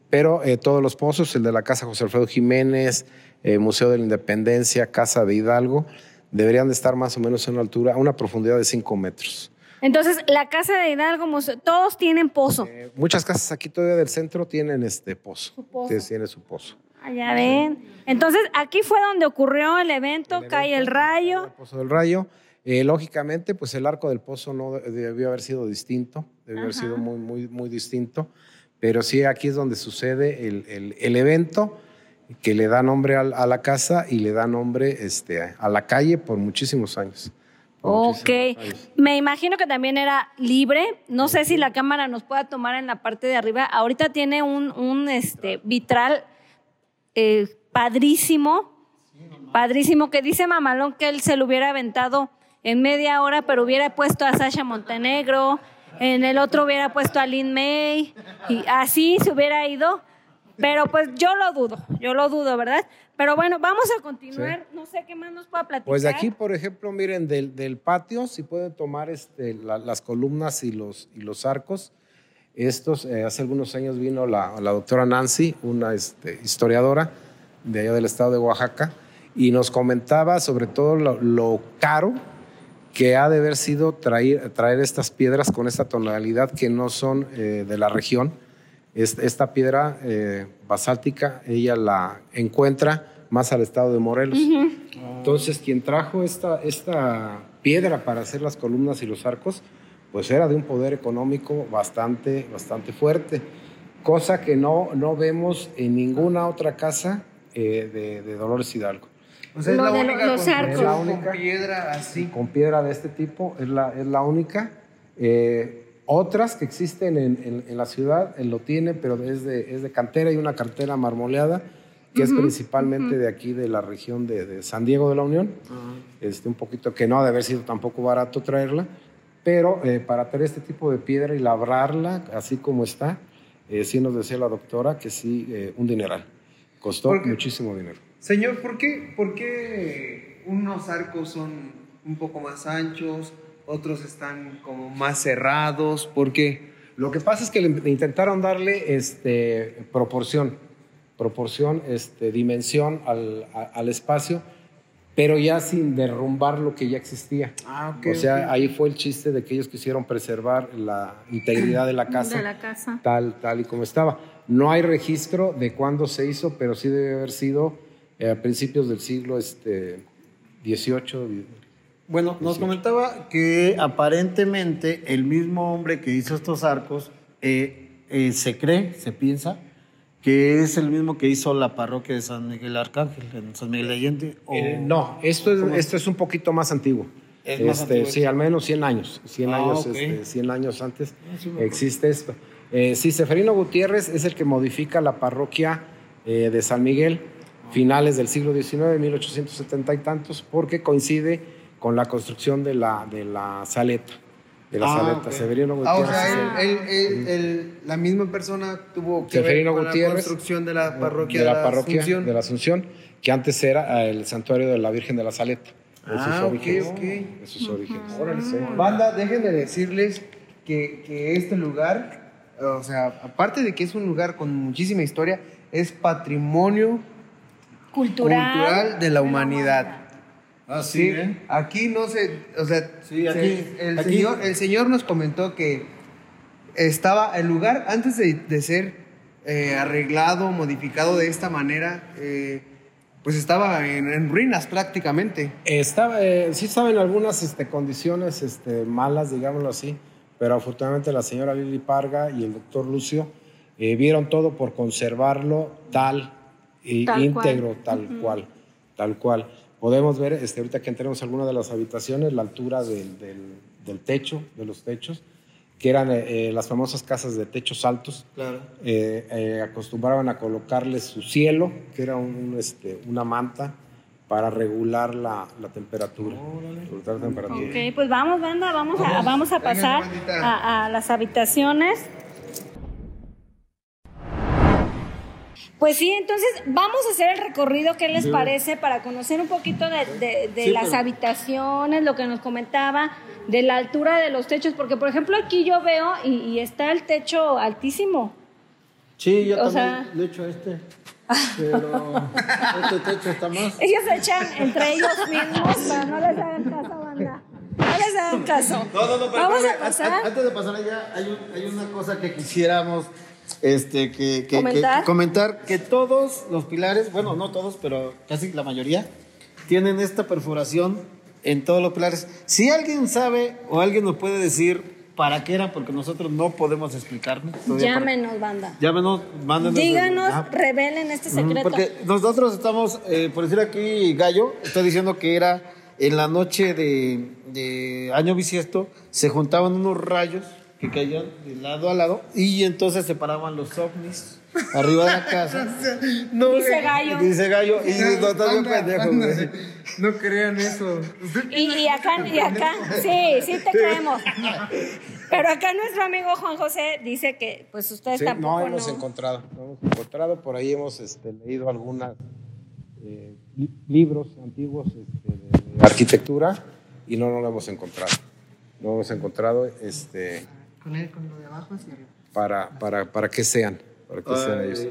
Pero eh, todos los pozos, el de la Casa José Alfredo Jiménez, eh, Museo de la Independencia, Casa de Hidalgo, deberían de estar más o menos en una altura, a una profundidad de 5 metros. Entonces, la casa de Hidalgo, todos tienen pozo. Eh, muchas casas aquí todavía del centro tienen este pozo. Su pozo. Sí, tiene su pozo. Ah, ya ven. Entonces, aquí fue donde ocurrió el evento, cae el rayo. El pozo del rayo. Eh, lógicamente, pues el arco del pozo no de- debió haber sido distinto, debió haber sido muy, muy, muy distinto. Pero sí, aquí es donde sucede el, el- el evento que le da nombre al- a, la casa y le da nombre este, a la calle por muchísimos años. Ok. Me imagino que también era libre. No sé si la cámara nos pueda tomar en la parte de arriba. Ahorita tiene un, un este, vitral eh, padrísimo. Padrísimo. Que dice Mamalón que él se lo hubiera aventado en media hora, pero hubiera puesto a Sasha Montenegro. En el otro hubiera puesto a Lin May. Y así se hubiera ido. Pero pues yo lo dudo. Yo lo dudo, ¿verdad? Pero bueno, vamos a continuar. No sé qué más nos pueda platicar. Pues de aquí, por ejemplo, miren, del, del patio, si pueden tomar este, la- las columnas y los, y los arcos. Estos, eh, hace algunos años vino la, la doctora Nancy, una este, historiadora de allá del estado de Oaxaca, y nos comentaba sobre todo lo, lo caro que ha de haber sido traer, traer estas piedras con esta tonalidad que no son eh, de la región. Es- esta piedra eh, basáltica, ella la encuentra más al estado de Morelos. Entonces, quien trajo esta, esta piedra para hacer las columnas y los arcos, pues era de un poder económico bastante, bastante fuerte, cosa que no, no vemos en ninguna otra casa eh, de, de Dolores Hidalgo. O sea, es Lo la única los construcción arcos. con La única. piedra así. con piedra de este tipo, es la, es la única. Eh, otras que existen en, en- en la ciudad eh, lo tienen, pero es de, es de cantera y una cantera marmoleada, que es principalmente de aquí, de la región de, de San Diego de la Unión. este, un poquito que no ha de haber sido tampoco barato traerla, pero eh, para traer este tipo de piedra y labrarla así como está, eh, sí nos decía la doctora que sí, eh, un dineral. Costó muchísimo dinero. Señor, ¿por qué, ¿por qué unos arcos son un poco más anchos, otros están como más cerrados? ¿Por qué? Lo que pasa es que le intentaron darle este, proporción, proporción, este, dimensión al, a- al espacio, pero ya sin derrumbar lo que ya existía. Ah, ok, o sea, ahí fue el chiste de que ellos quisieron preservar la integridad de la casa, De la casa. tal, tal y como estaba. No hay registro de cuándo se hizo, pero sí debe haber sido eh, a principios del siglo este, XVIII. Bueno, nos comentaba que aparentemente el mismo hombre que hizo estos arcos eh, eh, se cree, se piensa, que es el mismo que hizo la parroquia de San Miguel Arcángel, en San Miguel de Allende. o- Eh, no, esto es, esto es un poquito más antiguo. Es más Este, antiguo sí, al menos 100 años. 100 Ah, años, este, 100 años antes sí acuerdo. existe esto. Sí, Seferino Gutiérrez es el que modifica la parroquia de San Miguel, finales del siglo XIX, 1870 y tantos, porque coincide con la construcción de la, de la saleta. De la Ah, saleta. Severino Ah, Gutiérrez. o sea, es el- él- él- él- él- la misma persona tuvo que Seferino ver con la construcción de la parroquia de la, parroquia Asunción. de la Asunción, que antes era eh, el santuario de la Virgen de la Saleta. De Ah, sus ok, orígenes. ok. De sus orígenes. Sí. Banda, déjenme decirles que, que este lugar, o sea, aparte de que es un lugar con muchísima historia, es patrimonio Cultural. cultural de la humanidad. Ah, Sí, aquí no se, o sea, Sí, se- aquí- el, aquí- señor, el señor nos comentó que estaba el lugar antes de, de ser eh, arreglado, modificado de esta manera, eh, pues estaba en, en ruinas prácticamente. Estaba, eh, sí estaba en algunas este, condiciones este, malas, digámoslo así, pero afortunadamente la señora Lili Parga y el doctor Lucio eh, vieron todo por conservarlo tal y Tal íntegro, cual. tal cual, tal cual. Podemos ver, este, ahorita que entremos a alguna de las habitaciones, la altura del, del- del techo, de los techos, que eran eh, eh, las famosas casas de techos altos. Claro. Eh, eh, acostumbraban a colocarles su cielo, que era un, este, una manta para regular la, la temperatura. regular la temperatura. Ok, pues vamos, banda, vamos a, vamos a Venga, pasar bandita. a, a las habitaciones. Pues sí, entonces vamos a hacer el recorrido, ¿qué les parece? Para conocer un poquito de, de- de Sí, las pero- habitaciones, lo que nos comentaba, de la altura de los techos, porque por ejemplo aquí yo veo y, y está el techo altísimo. Sí, yo O también sea- le echo a este. Pero este techo está más. Ellos se echan entre ellos mismos, pero no les hagan caso, banda. No les hagan caso. No, no, no, pero Vamos a pasar. an- Antes de pasar allá, hay, un- hay una cosa que quisiéramos este, que, ¿Comentar? que comentar, que todos los pilares, bueno, no todos, pero casi la mayoría, tienen esta perforación en todos los pilares. Si alguien sabe o alguien nos puede decir para qué era, porque nosotros no podemos explicarnos. para- Llámenos, banda. Llámenos, mándenos. Díganos, Ajá. revelen este secreto. Porque nosotros estamos, eh, por decir aquí, Gallo está diciendo que era en la noche de, de año bisiesto, se juntaban unos rayos que caían de lado a lado y entonces se paraban los ovnis arriba de la casa. No, Dice Gallo. Dice Gallo y no está bien Banda, pendejo. No crean eso. Y, y acá, y acá, sí, sí te creemos. Pero acá nuestro amigo Juan José dice que, pues ustedes Sí, tampoco no hemos no. encontrado, no hemos encontrado, por ahí hemos este, leído algunos libros antiguos este, de, de arquitectura y no, no lo hemos encontrado. No hemos encontrado, este, Con, él, con lo de abajo hacia arriba. para, para, para que sean, para que sean ellos.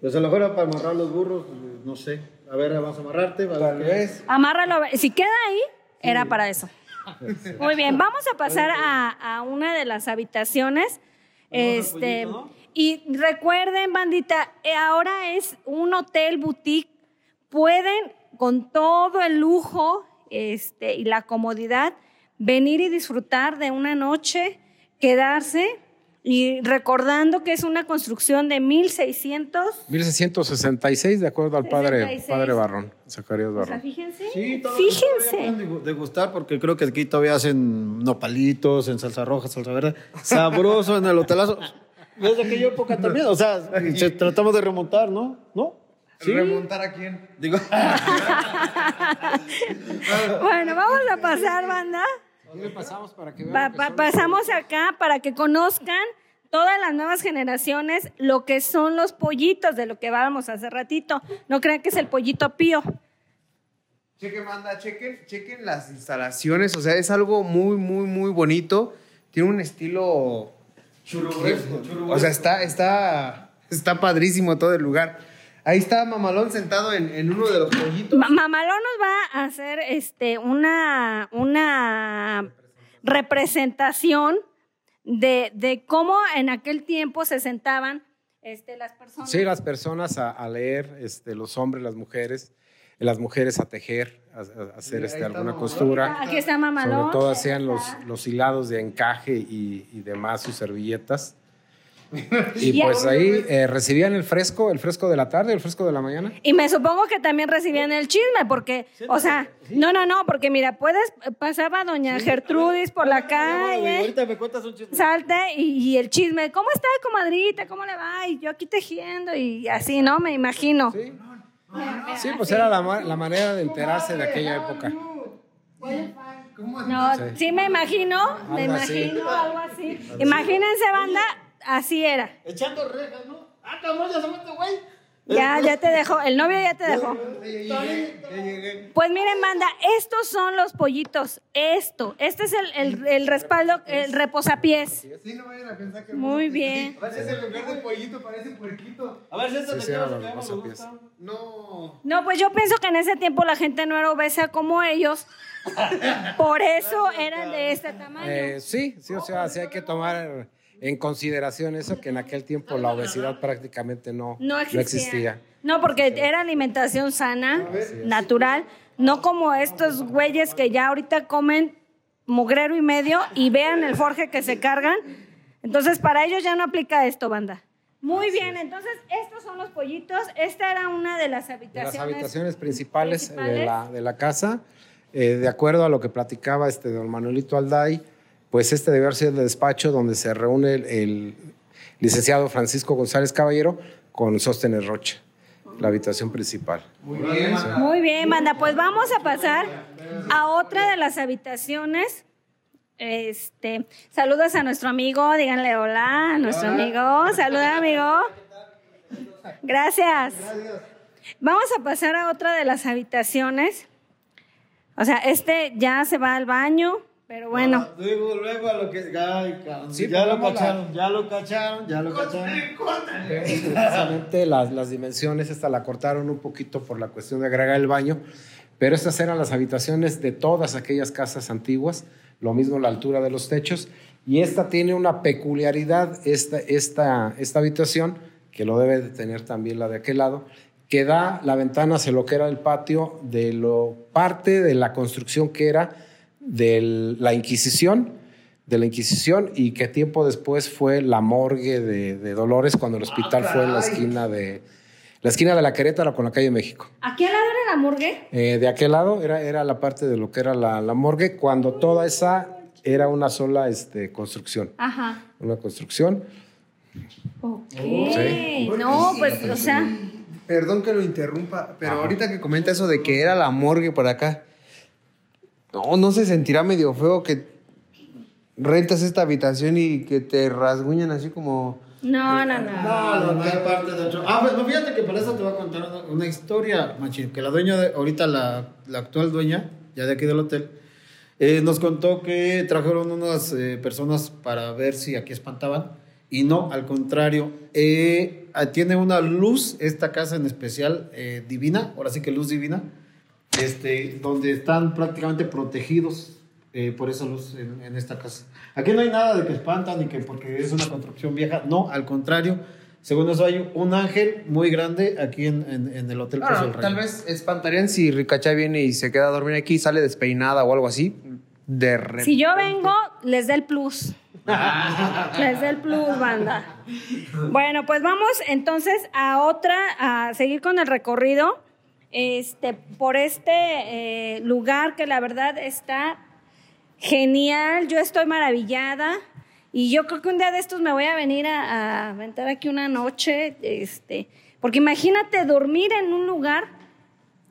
Pues a lo mejor para amarrar los burros, no sé. A ver, vamos a amarrarte. Tal vez. Amárralo. Si queda ahí, era para eso. Muy bien, vamos a pasar a, a una de las habitaciones. Este, y recuerden, bandita, eh, ahora es un hotel boutique. Pueden, con todo el lujo este, y la comodidad, venir y disfrutar de una noche, quedarse y recordando que es una construcción de 1600. 1666, de acuerdo al padre, 66. padre Barrón, Zacarías O sea, Barrón. fíjense. Sí, todavía- fíjense. degustar porque creo que aquí todavía hacen nopalitos en salsa roja, salsa verde. Sabroso en el hotelazo. Desde aquella época también. O sea, se- tratamos de remontar, ¿no? ¿No? Sí. ¿Remontar a quién? Digo, Bueno, vamos a pasar, banda. Pasamos para que Pa- pa- pasamos acá para que conozcan todas las nuevas generaciones lo que son los pollitos de lo que hablábamos hace ratito. No crean que es el pollito pío. Chequen, manda, chequen, chequen las instalaciones. O sea, es algo muy, muy, muy bonito. Tiene un estilo. O sea, está, está, está padrísimo todo el lugar. Ahí está Mamalón sentado en, en uno de los pollitos. Ma- Mamalón nos va a hacer este, una, una representación de, de cómo en aquel tiempo se sentaban este, las personas. Sí, las personas a, a leer, este, los hombres, las mujeres, las mujeres a tejer, a, a hacer este, alguna Mamalón. costura. Aquí está Mamalón. Sobre todo hacían los, los hilados de encaje y, y demás, sus servilletas. Y pues ahí- eh, recibían el fresco, el fresco de la tarde, el fresco de la mañana. Y me supongo que también recibían el chisme, porque, o sea, no, no, no, porque mira, puedes, pasaba doña Gertrudis por la calle, Ahorita me cuentas un chiste. salta y, y el chisme, ¿cómo está, comadrita? ¿Cómo le va? Y yo aquí tejiendo y así, ¿no? Me imagino. Sí, sí pues era la, la manera de enterarse de aquella época. No, sí, me imagino, me imagino algo así. Imagínense, banda, así era. Echando rejas, ¿no? Ah, cabrón, ya se mete, güey. Ya, ya te dejó, el novio ya te dejó. Pues miren, banda, estos son los pollitos. Esto, este es el, el, el respaldo, el reposapiés. Sí, no vayan a pensar que. Muy bien. A veces en lugar de pollito parece puerquito. A ver, reposapiés. nos gusta. No. No, pues yo pienso que en ese tiempo la gente no era obesa como ellos. Por eso eran de este tamaño. Eh, sí, sí, o sea, sí hay que tomar en consideración eso, que en aquel tiempo la obesidad prácticamente no, No existía. existía. No, porque era alimentación sana, natural, no como estos güeyes que ya ahorita comen mugrero y medio y vean el forje que se cargan. Entonces, para ellos ya no aplica esto, banda. Muy bien, entonces estos son los pollitos. Esta era una de las De habitaciones. las habitaciones principales, De, principales. la, de la casa, eh, de acuerdo a lo que platicaba este don Manuelito Alday, pues este debe haber sido el despacho donde se reúne el, el licenciado Francisco González Caballero con Sóstenes Rocha, la habitación principal. Muy bien. Muy bien, banda, pues vamos a pasar a otra de las habitaciones. Este, saludos a nuestro amigo, díganle hola a nuestro amigo, saluda amigo. Gracias. Vamos a pasar a otra de las habitaciones. O sea, este ya se va al baño, pero bueno. Luego, luego a lo que. Ay, cabrón, Sí, ya lo pongamos la- cacharon, ya lo cacharon, ya lo cacharon. Precisamente las, las dimensiones, esta la cortaron un poquito por la cuestión de agregar el baño, pero estas eran las habitaciones de todas aquellas casas antiguas, lo mismo la altura de los techos, y esta tiene una peculiaridad, esta, esta, esta habitación, que lo debe de tener también la de aquel lado, que da la ventana hacia lo que era el patio de lo parte de la construcción que era de la Inquisición, de la Inquisición y que tiempo después fue la morgue de, de Dolores cuando el hospital fue en la esquina de la esquina de la Querétaro con la calle México. ¿Aquí al lado era la morgue? Eh, de aquel lado era, era la parte de lo que era la, la morgue cuando toda esa era una sola este, construcción, Ajá. una construcción. Ok. Sí. No, pues, o sea, Perdón que lo interrumpa, pero ahorita que comenta eso de que era la morgue por acá, no, no se sentirá medio feo que rentas esta habitación y que te rasguñan así como... no, no, no. No, no, no hay parte de otro. Ah, pues fíjate que para eso te voy a contar una, una historia, machín, que la dueña, de, ahorita la, la actual dueña, ya de aquí del hotel, eh, nos contó que trajeron unas eh, personas para ver si aquí espantaban Y no, al contrario, eh, tiene una luz, esta casa en especial, eh, divina, ahora sí que luz divina, este, donde están prácticamente protegidos eh, por esa luz en, en esta casa. Aquí no hay nada de que espantan ni que porque es una construcción vieja, no, al contrario. Según eso hay un ángel muy grande aquí en, en- en el Hotel del Rey. tal vez espantarían si Ricachá viene y se queda a dormir aquí, sale despeinada o algo así. De repente. Si yo vengo, les da el plus. les da el plus, banda. Bueno, pues vamos entonces a otra, a seguir con el recorrido. Este, por este eh, lugar que la verdad está genial. Yo estoy maravillada. Y yo creo que un día de estos me voy a venir a, a aventar aquí una noche. Este, porque imagínate dormir en un lugar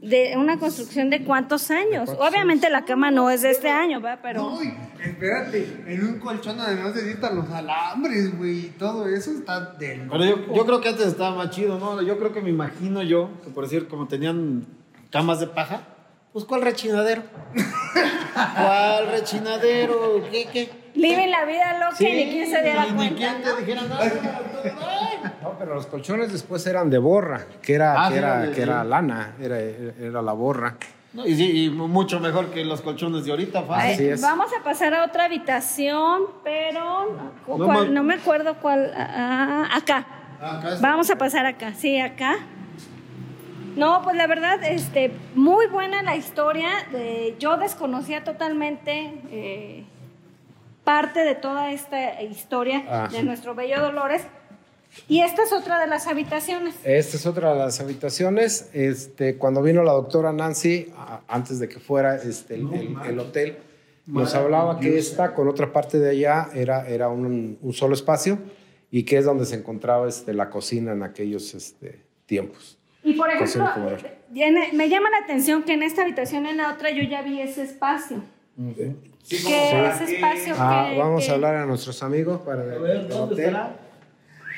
de una construcción de cuántos años. Obviamente la cama no es de este año, ¿verdad? Pero. Uy, espérate, en un colchón además necesitan los alambres, güey, y todo eso está del... Pero yo, yo creo que antes estaba más chido, ¿no? Yo creo que me imagino yo, que por decir, como tenían camas de paja, pues ¿cuál rechinadero? ¿Cuál rechinadero? ¿Qué, qué? Viven la vida loca y ni quien se diera ni- ni cuenta. quién te dijera nada. No, pero los colchones después eran de borra, que era, Ah, que sí, era, de- que era lana, era, era la borra. No, y sí, y mucho mejor que los colchones de ahorita, fácil. Así es. Vamos a pasar a otra habitación, pero No ¿cuál? me- no me acuerdo cuál. ah, acá. Ah, acá. Vamos a pasar acá. Sí, acá. No, pues la verdad, este, muy buena la historia. de- yo desconocía totalmente eh, parte de toda esta historia Ah. de nuestro bello Dolores. Y esta es otra de las habitaciones. Esta es otra de las habitaciones. Este, cuando vino la doctora Nancy, a- antes de que fuera este, el, el- el hotel, nos hablaba que esta, con otra parte de allá, era, era un, un solo espacio y que es donde se encontraba este, la cocina en aquellos este, tiempos. Y por ejemplo, tiene- me llama la atención que en esta habitación, en la otra, yo ya vi ese espacio. que ese espacio Ah, que- vamos que- a hablar a nuestros amigos para el, ver, el ¿dónde hotel, estará?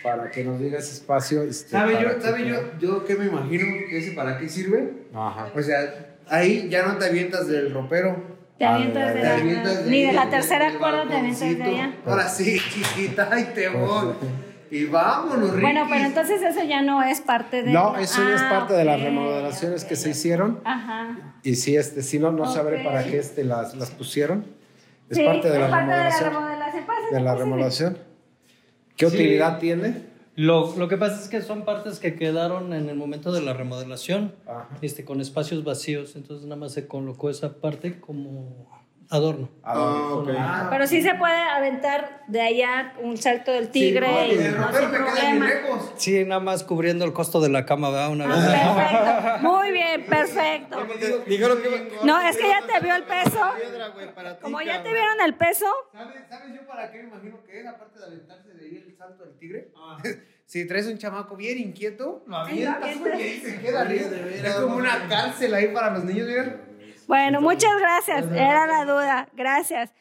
Para que nos diga ese espacio. este, ¿Sabe yo, que- sabe yo, yo qué me imagino que ese para qué sirve? Ajá. O sea, ahí ya no te avientas del ropero. Te avientas de la, de ni de la tercera cuerda te avientas de allá. Ahora sí, chiquita, y te voy. Y vámonos, Ricky. Bueno, pero entonces eso ya no es parte de. No, eso ya es Ah, parte de las remodelaciones ok, que se hicieron. Ajá. Y sí, este, sí no, no sabré Ok. para qué este, las, las pusieron. Es Sí, parte de la es parte remodelación. De la remodelación. Pásale, de la remodelación. ¿Qué utilidad tiene? Lo, lo que pasa es que son partes que quedaron en el momento de la remodelación, Ajá. este, con espacios vacíos, entonces nada más se colocó esa parte como adorno. Ah, ok. Pero sí se puede aventar de allá un salto del tigre Sí, y el no sin problema. lejos. Sí, nada más cubriendo el costo de la cama, ¿verdad? Una vez. Ah, perfecto. Muy bien, perfecto. Dijeron que... No, es que ya te vio el peso. Como ya te vieron el peso, ¿Sabes, ¿Sabes yo para qué me imagino que es? Aparte de aventarse de ahí el salto del tigre. Si traes un chamaco bien inquieto, lo avientas y ahí se queda arriba. Es como una cárcel ahí para los niños, miren. Bueno, muchas gracias. Era la duda. Gracias.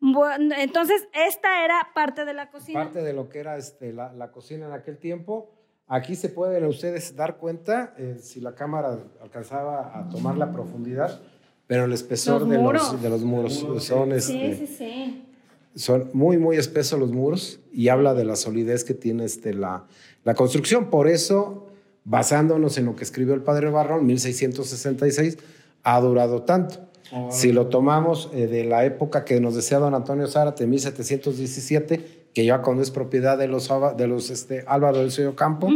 Bueno, entonces, esta era parte de la cocina. Parte de lo que era este, la, la cocina en aquel tiempo. Aquí se pueden ustedes dar cuenta eh, si la cámara alcanzaba a tomar la profundidad, pero el espesor Los de, muros. los, de los muros son, este, Sí, sí, sí. son muy, muy espesos los muros y habla de la solidez que tiene este, la, la construcción. Por eso, basándonos en lo que escribió el padre Barrón, 1666, ha durado tanto. Si lo tomamos eh, de la época que nos decía don Antonio Zárate, 1717, que ya cuando es propiedad de los, de los este, Álvaro del Sello Campo,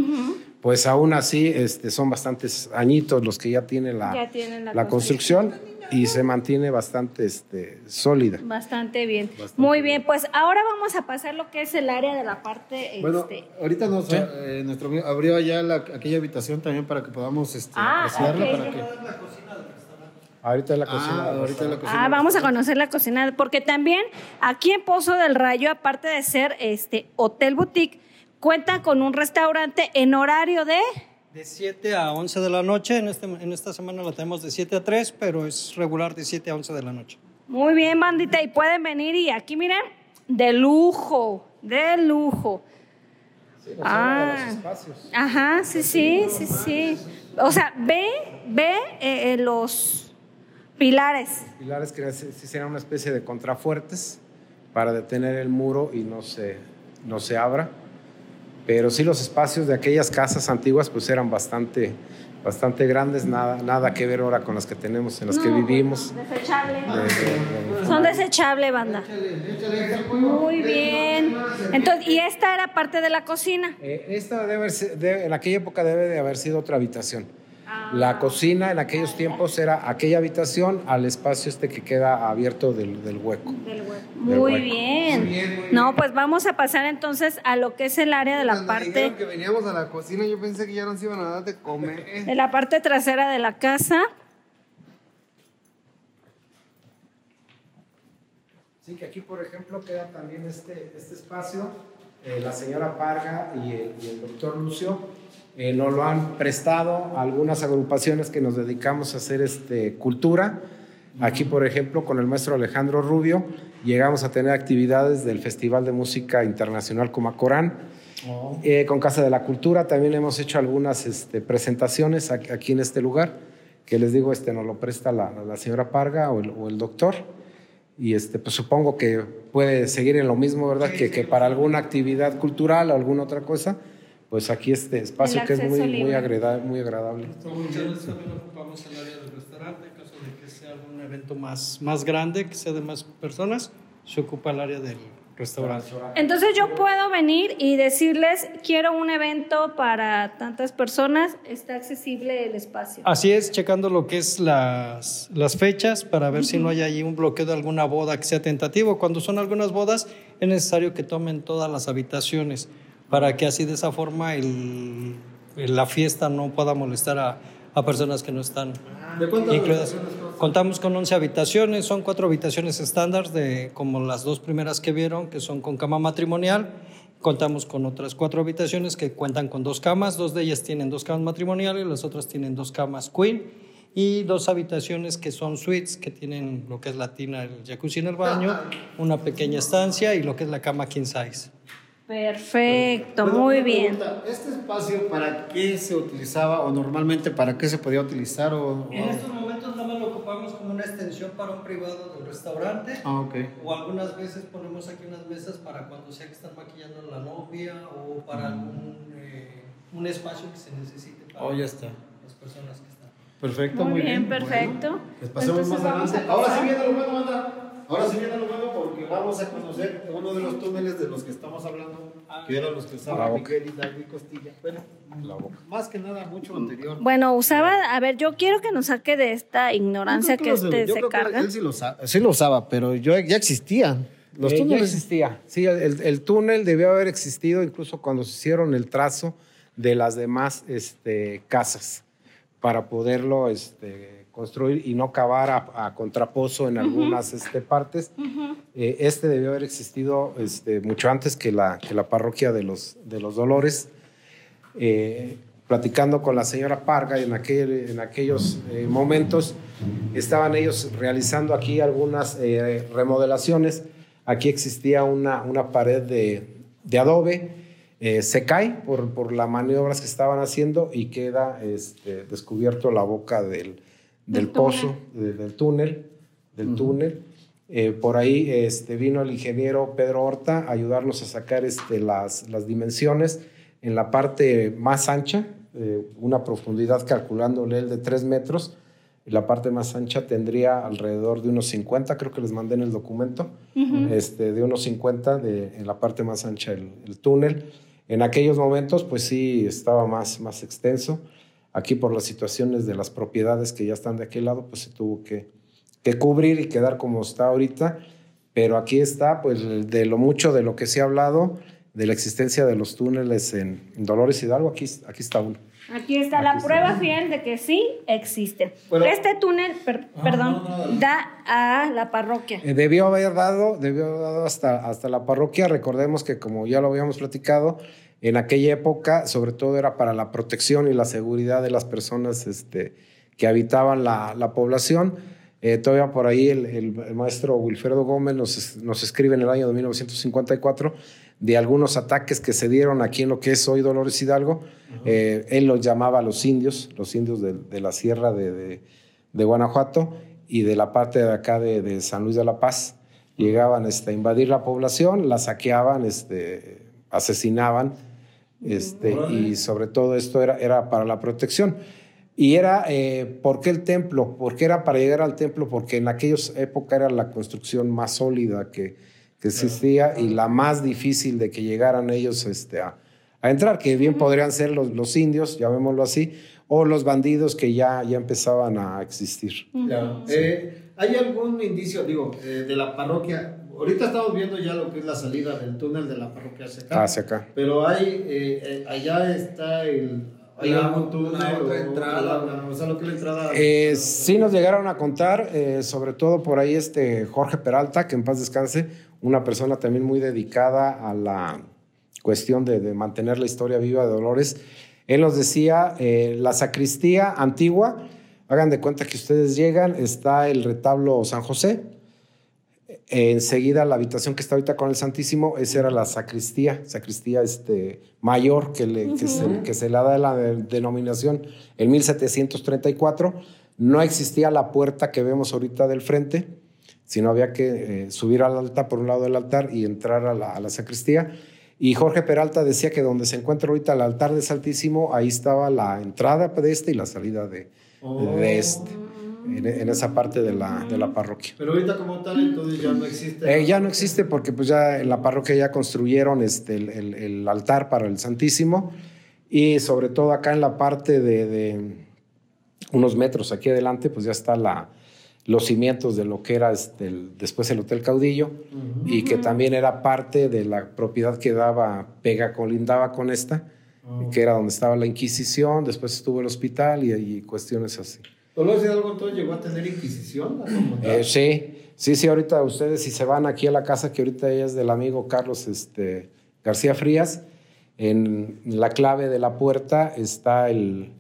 pues aún así este, son bastantes añitos los que ya tiene la, Ya la la construcción y se mantiene bastante este, sólida. Bastante bien. Muy bien, pues ahora vamos a pasar lo que es el área de la parte. Bueno, este, ahorita nos, eh, nuestro amigo abrió allá la- aquella habitación también para que podamos este, Ah, apreciarla. ok. Para que, Ahorita en la cocina. ah, ahorita la cocina. Ah, vamos a conocer la cocina, porque también aquí en Pozo del Rayo, aparte de ser este hotel boutique, cuenta con un restaurante en horario de De 7 a 11 de la noche, en, este, en esta semana la tenemos de 7 a 3, pero es regular de 7 a 11 de la noche. Muy bien, bandita, y pueden venir y aquí miren, de lujo, de lujo. Ah, ajá, sí, sí, sí, sí. O sea, ve, ve eh, eh, los pilares. Pilares que se se hicieran una especie de contrafuertes para detener el muro y no se, no se abra. pero sí los espacios de aquellas casas antiguas pues eran bastante, bastante grandes, nada, nada que ver ahora con las que tenemos, en las que vivimos. Desechable. Eh, Son desechable, banda. Muy bien. Entonces, y esta era parte de la cocina. Eh, esta si- debe- en aquella época debe de haber sido otra habitación. La cocina en aquellos tiempos era aquella habitación al espacio este que queda abierto del, del hueco. Del hueco. Del Muy hueco. bien. No, pues vamos a pasar entonces a lo que es el área de la Cuando parte que veníamos a la cocina, yo pensé que ya nos iban a dar de comer. de la parte trasera de la casa. Sí, que aquí, por ejemplo, queda también este, este espacio. Eh, la señora Parga y el, y el doctor Lucio eh, nos lo han prestado algunas agrupaciones que nos dedicamos a hacer este, cultura. Aquí, por ejemplo, con el maestro Alejandro Rubio, llegamos a tener actividades del Festival de Música Internacional Comacorán. Eh, con Casa de la Cultura también hemos hecho algunas este, presentaciones aquí, en este lugar, que les digo, este, nos lo presta la, la señora Parga o el, o el doctor. Y este, pues supongo que puede seguir en lo mismo, ¿verdad? que, que para alguna actividad cultural o alguna otra cosa, pues aquí este espacio que es muy, muy, agrada- muy agradable. Muchas veces también ocupamos el área del restaurante, en caso de que sea algún evento más, más grande, que sea de más personas, se ocupa el área del restaurante. Entonces yo puedo venir y decirles, quiero un evento para tantas personas, está accesible el espacio. Así es, checando lo que es las, las fechas para ver si no hay ahí un bloqueo de alguna boda que sea tentativo. Cuando son algunas bodas, es necesario que tomen todas las habitaciones para que así de esa forma el- la fiesta no pueda molestar a, a personas que no están incluidas. Contamos con 11 habitaciones, son cuatro habitaciones estándar, de, como las dos primeras que vieron, que son con cama matrimonial. Contamos con otras cuatro habitaciones que cuentan con dos camas, dos de ellas tienen dos camas matrimoniales, las otras tienen dos camas queen y dos habitaciones que son suites, que tienen lo que es la tina, el jacuzzi en el baño, una pequeña estancia y lo que es la cama king size. Perfecto, Bueno, muy bien. pregunta, ¿Este espacio para qué se utilizaba o normalmente para qué se podía utilizar? O, En estos momentos nada más lo ocupamos como una extensión para un privado del restaurante. Ah, ok. O algunas veces ponemos aquí unas mesas para cuando sea que están maquillando a la novia o para algún eh, un espacio que se necesite para Oh, ya está. las personas que están. Perfecto, Muy muy, bien, bien. perfecto. Bueno, pues pasemos Entonces más adelante. Ahora sí viene lo bueno, banda. Ahora sí viene lo bueno porque vamos a conocer uno de los túneles de los que estamos hablando, que eran los que La boca. Miguel Hidalgo y Costilla. Bueno, más que nada, mucho anterior. Bueno, usaba, a ver, yo quiero que nos saque de esta ignorancia que creo este yo se creo que carga. Él sí lo, usaba, sí lo usaba, pero yo, ya existían. Los Eh, ya túneles. existía. Sí, el, el túnel debió haber existido incluso cuando se hicieron el trazo de las demás este, casas para poderlo este, construir y no cavar a, a contrapozo en algunas este, partes. Eh, este debió haber existido este, mucho antes que la, que la parroquia de los, de los Dolores. Eh, platicando con la señora Parga en, aquel, en aquellos eh, momentos, estaban ellos realizando aquí algunas eh, remodelaciones. Aquí existía una, una pared de, de adobe, eh, se cae por, por las maniobras que estaban haciendo y queda este, descubierto la boca del, del Del pozo, de- del túnel, del túnel. Eh, por ahí este, vino el ingeniero Pedro Horta a ayudarnos a sacar este, las, las dimensiones en la parte más ancha, eh, una profundidad calculándole el de 3 metros. y La parte más ancha tendría alrededor de unos 50, creo que les mandé en el documento, este, de unos 50 de, en la parte más ancha el, el túnel. En aquellos momentos, pues sí, estaba más, más extenso. Aquí por las situaciones de las propiedades que ya están de aquel lado, pues se tuvo que, que cubrir y quedar como está ahorita. Pero aquí está, pues, de lo mucho de lo que se ha hablado, de la existencia de los túneles en, Dolores Hidalgo, aquí, aquí está uno. Aquí está la prueba fiel de que sí existen. Bueno. este túnel, per- perdón, da a la parroquia. Eh, debió haber dado, debió haber dado hasta, hasta la parroquia. Recordemos que, como ya lo habíamos platicado, en aquella época, sobre todo era para la protección y la seguridad de las personas este, que habitaban la, la población. Eh, todavía por ahí el, el- maestro Wilfredo Gómez nos, nos escribe en el año de 1954 de algunos ataques que se dieron aquí en lo que es hoy Dolores Hidalgo. Eh, él los llamaba los indios, los indios de, de la sierra de, de- de Guanajuato y de la parte de acá de, de San Luis de la Paz. Llegaban este, a invadir la población, la saqueaban, este, asesinaban este, y sobre todo esto era, era para la protección. Y era, eh, ¿por qué el templo? ¿Por qué era para llegar al templo? Porque en aquellas épocas era la construcción más sólida que, que existía y la más difícil de que llegaran ellos este, a, a entrar, que bien podrían ser los, los indios, llamémoslo así, o los bandidos que ya, ya empezaban a existir. Claro. Eh, ¿Hay algún indicio, digo, eh, de la parroquia? Ahorita estamos viendo ya lo que es la salida del túnel de la parroquia hacia acá. Hacia acá. Pero hay, eh, eh, allá está el... ¿Hay algún túnel o- entrada. la- o sea, lo que es la entrada... Eh, sí nos llegaron a contar, eh, sobre todo por ahí este Jorge Peralta, que en paz descanse, una persona también muy dedicada a la cuestión de, de mantener la historia viva de Dolores. Él nos decía, eh, la sacristía antigua, hagan de cuenta que ustedes llegan, está el retablo San José, enseguida la habitación que está ahorita con el Santísimo, esa era la sacristía, sacristía este, mayor que, le, que, se, que se le da la de- denominación en 1734. No existía la puerta que vemos ahorita del frente, sino había que eh, subir al altar por un lado del altar y entrar a la, a la sacristía. Y Jorge Peralta decía que donde se encuentra ahorita el altar del Santísimo, ahí estaba la entrada de este y la salida de, de este, en, en esa parte de la, de la parroquia. Pero ahorita como tal, entonces ya no existe... Eh, ya no existe porque pues ya en la parroquia ya construyeron este, el, el- el altar para el Santísimo y sobre todo acá en la parte de, de unos metros aquí adelante pues ya está la, los cimientos de lo que era este, el- después el Hotel Caudillo y que también era parte de la propiedad que daba, pega, colindaba con esta, que era donde estaba la Inquisición, después estuvo el hospital y, y cuestiones así. ¿Dolores Hidalgo entonces llegó a tener inquisición? Eh, sí, sí, sí, ahorita ustedes si se van aquí a la casa que ahorita ella es del amigo Carlos este, García Frías, en la clave de la puerta está el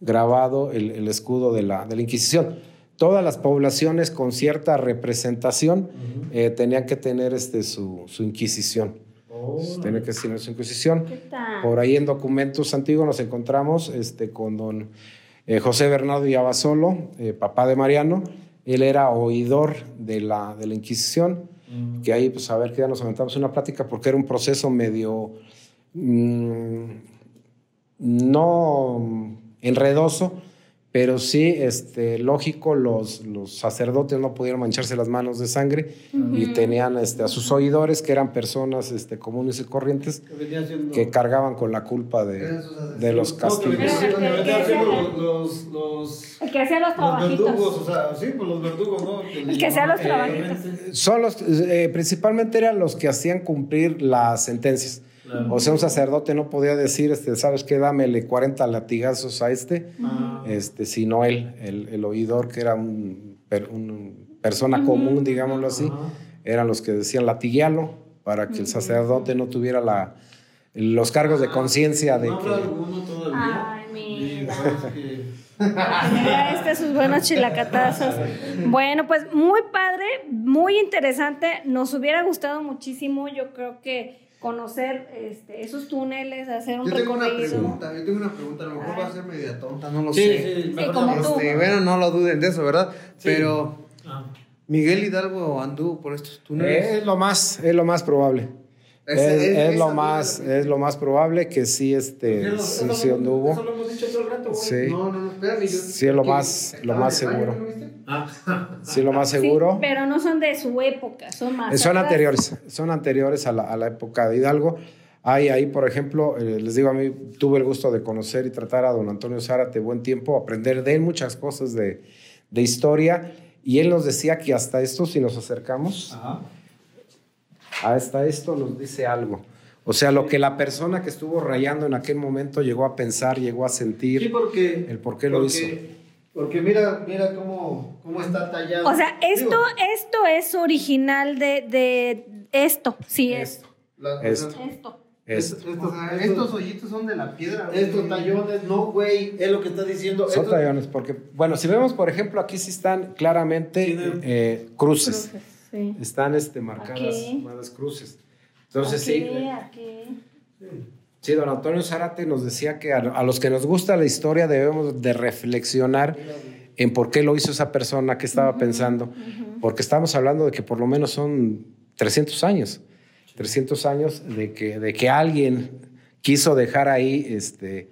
grabado el, el escudo de la, de la Inquisición. Todas las poblaciones con cierta representación eh, tenían que tener este, su, su Inquisición. Tenían que tener su Inquisición. ¿Qué tal? Por ahí en documentos antiguos nos encontramos este, con don eh, José Bernardo Yabasolo, eh, papá de Mariano. Él era oidor de la, de la Inquisición, que ahí, pues a ver, que ya nos aventamos una plática, porque era un proceso medio mm, no enredoso, pero sí este, lógico, los, los sacerdotes no pudieron mancharse las manos de sangre y tenían este, a sus oidores, que eran personas este, comunes y corrientes, Que venía siendo- que cargaban con la culpa de, de los No, que castigos. los, los, los, El que hacía los los trabajitos. verdugos, o sea, sí, pues los verdugos, ¿no? Que le El que hacía los trabajitos. eh, Son los, eh, principalmente eran los que hacían cumplir las sentencias. Claro. O sea, un sacerdote no podía decir, este, ¿sabes qué? Dámele 40 latigazos a este, Ah. este sino él, el, el oidor, que era un, per- un persona común, digámoslo así, eran los que decían latiguealo para que el sacerdote no tuviera la, los cargos de conciencia de ¿No habrá que... alguno todavía? Ay, mira. Mira este sus buenos chilacatazos. Bueno, pues muy padre, muy interesante. Nos hubiera gustado muchísimo, yo creo que conocer este, esos túneles, hacer un Yo tengo una pregunta, yo tengo una pregunta, a lo mejor va a ser media tonta, no lo Sí, sé. sí, mejor como tú. Este, bueno, no lo duden de eso, ¿verdad? Pero Ah. Miguel Hidalgo anduvo por estos túneles. Es lo más, es lo más probable. Es, es- es lo más, es lo más probable que sí, este, Eso- sí, eso sí lo- anduvo. Eso lo hemos dicho todo el rato, güey. Sí. No, no, no, espérame. Yo, Sí, es lo más- lo más seguro. ¿no? Ah. Sí, lo más Sí, seguro. pero no son de su época, son más. Eh, son atrás. anteriores, son anteriores a la, a la época de Hidalgo. Hay ahí, por ejemplo, eh, les digo, a mí tuve el gusto de conocer y tratar a don Antonio Zárate buen tiempo, aprender de él muchas cosas de, de historia. Y él nos decía que hasta esto, si nos acercamos, Ajá. Hasta esto nos dice algo. O sea, lo que la persona que estuvo rayando en aquel momento llegó a pensar, llegó a sentir. Sí, porque. el por qué lo porque- hizo. Porque mira, mira cómo, cómo está tallado. O sea, esto, Digo, esto es original de, de esto, sí es. Esto, La- Esto. Esto. esto. estos, O sea, estos- estos hoyitos son de la piedra. güey. estos tallones, no, güey, es lo que está diciendo. Son Estos- tallones, porque, bueno, si vemos, por ejemplo, aquí sí están claramente eh, cruces. Cruces, sí. Están este, marcadas, marcadas cruces. Entonces, sí, aquí. sí, don Antonio Zárate nos decía que a, a los que nos gusta la historia debemos de reflexionar en por qué lo hizo esa persona, qué estaba pensando, porque estamos hablando de que por lo menos son 300 años, 300 años de que, de que alguien quiso dejar ahí este,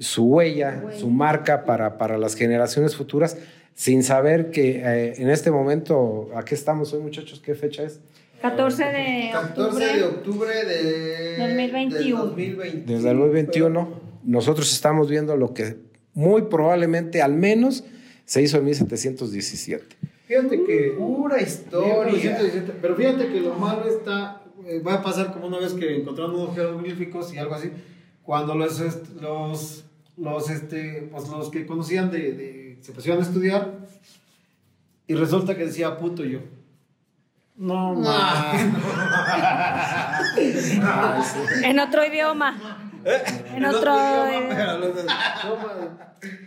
su huella, su marca para, para las generaciones futuras, sin saber que eh, en este momento, ¿a qué estamos hoy muchachos? ¿Qué fecha es? 14 de 14 de octubre. octubre de 2021. del 2021. Desde el 2021, nosotros estamos viendo lo que muy probablemente, al menos, se hizo en 1717. Fíjate que pura historia. Pero fíjate que lo malo está, eh, va a pasar como una vez que encontraron unos jeroglíficos y algo así, cuando los, los, los, este, pues los que conocían de, de- se pusieron a estudiar y resulta que decía puto yo. No, man. En otro idioma. En otro. idioma, pero, no.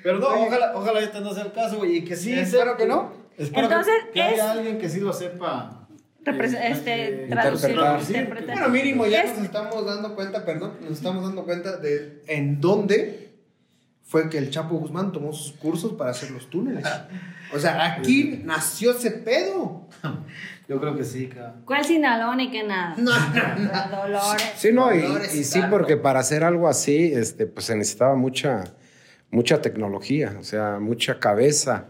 Pero no, ojalá, ojalá este no sea el caso, güey, y que sí. Espero que no. Espero Entonces, que, que es- haya alguien que sí lo sepa. Repres- eh, este, eh, traducir, interpretar. interpretar. Bueno, mínimo ya Es- nos estamos dando cuenta, perdón, nos estamos dando cuenta de en dónde fue que el Chapo Guzmán tomó sus cursos para hacer los túneles. O sea, aquí nació ese pedo. Yo creo que sí, cabrón. ¿Cuál Sinaloa ni que nada? No, Dolores. Sí, no, y, Dolores y sí, porque para hacer algo así, este, pues se necesitaba mucha, mucha tecnología, o sea, mucha cabeza.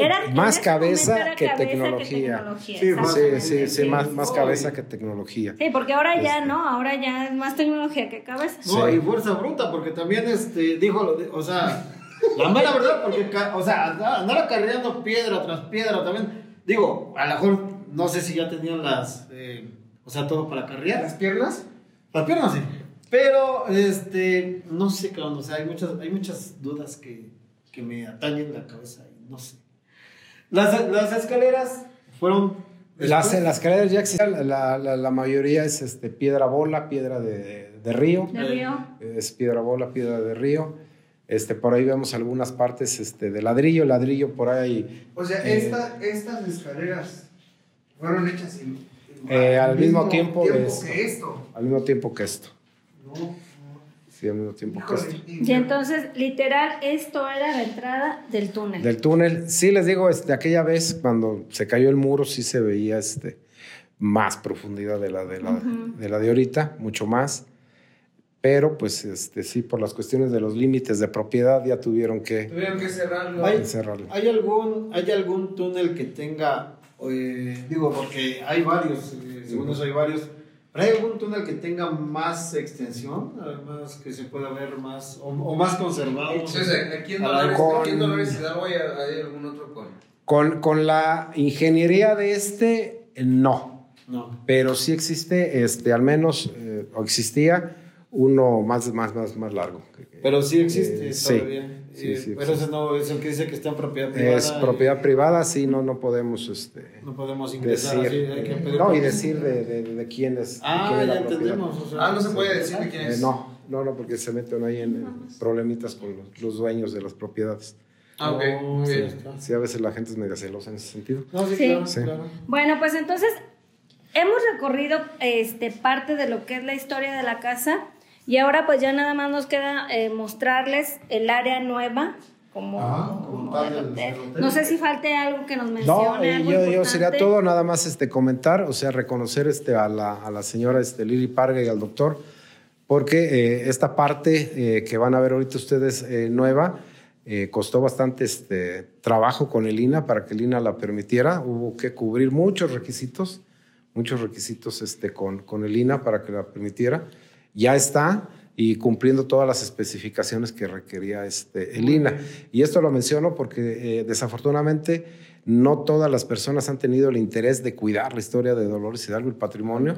Era- más cabeza, era que, cabeza que tecnología. Sí, sí, sí, sí, más, más cabeza que tecnología. Sí, porque ahora ya Este. no, ahora ya es más tecnología que cabeza. No, Sí. y fuerza bruta, porque también este, dijo, lo de- o sea, la mera verdad, porque, o sea, andar, acarreando piedra tras piedra también, digo, a lo mejor, no sé si ya tenían las, eh, o sea, todo para acarrear. ¿Las piernas? Las piernas sí. Pero, este, no sé, cabrón, o sea, hay muchas, hay muchas dudas que, que me atañen la cabeza y no sé. Las, las escaleras fueron... Las, las escaleras ya existen, la, la, la mayoría es este, piedra bola, piedra de, de río. De río. Es piedra bola, piedra de río. Este, por ahí vemos algunas partes este, de ladrillo, ladrillo por ahí. O sea, Eh, esta- estas escaleras fueron hechas en, en- Eh, al mismo tiempo de esto. que esto. Al mismo tiempo que esto. No, Sí, al mismo tiempo que esto. Y entonces, literal, esto era la entrada del túnel. Del túnel, sí les digo, este, aquella vez cuando se cayó el muro sí se veía este, más profundidad de la de, la, de la de ahorita, mucho más. Pero pues este, sí, por las cuestiones de los límites de propiedad ya tuvieron que Tuvieron que cerrarlo. ¿Hay, cerrarlo. ¿hay algún, ¿Hay algún túnel que tenga, eh, digo, porque hay varios, eh, según eso hay varios, pero hay algún túnel que tenga más extensión, además que se pueda ver más, o, o más conservado? Sea, aquí en A la- Dolores, con- aquí en Dolores Hidalgo hay, hay algún otro con. Con, con la ingeniería de este, eh, no. No. Pero sí existe, este, al menos, eh, o existía uno más, más, más, más largo. Pero sí existe Eh, todavía. Sí, Eh, sí pero existe. ese no es el que dice que está en propiedad privada. Es y propiedad privada, sí, no, no podemos este, No podemos ingresar decir. así, hay que pedir no, y decir de, de, de quién es. de Ah, quién es la ya propiedad. entendemos. o sea, Ah, no se puede decir de quién Eh, es. no, no, no, porque se meten ahí en, en problemitas con los, los dueños de las propiedades. Ah, ok, No, muy sí bien. está. Sí, a veces la gente es mega celosa en ese sentido. No, sí, Sí. claro, Sí. claro. Bueno, pues entonces hemos recorrido este, parte de lo que es la historia de la casa y ahora pues ya nada más nos queda eh, mostrarles el área nueva. Como, Ajá, como tal hotel. hotel. No sé si falte algo que nos No, mencione. eh, algo yo, yo sería todo, nada más este, comentar, o sea, reconocer este, a, la, a la señora este, Lili Parga y al doctor, porque eh, esta parte eh, que van a ver ahorita ustedes eh, nueva, eh, costó bastante este, trabajo con el INA para que el INA la permitiera, hubo que cubrir muchos requisitos, muchos requisitos este, con, con el INA para que la permitiera, ya está y cumpliendo todas las especificaciones que requería este, el INA. Y esto lo menciono porque eh, desafortunadamente no todas las personas han tenido el interés de cuidar la historia de Dolores Hidalgo, el patrimonio,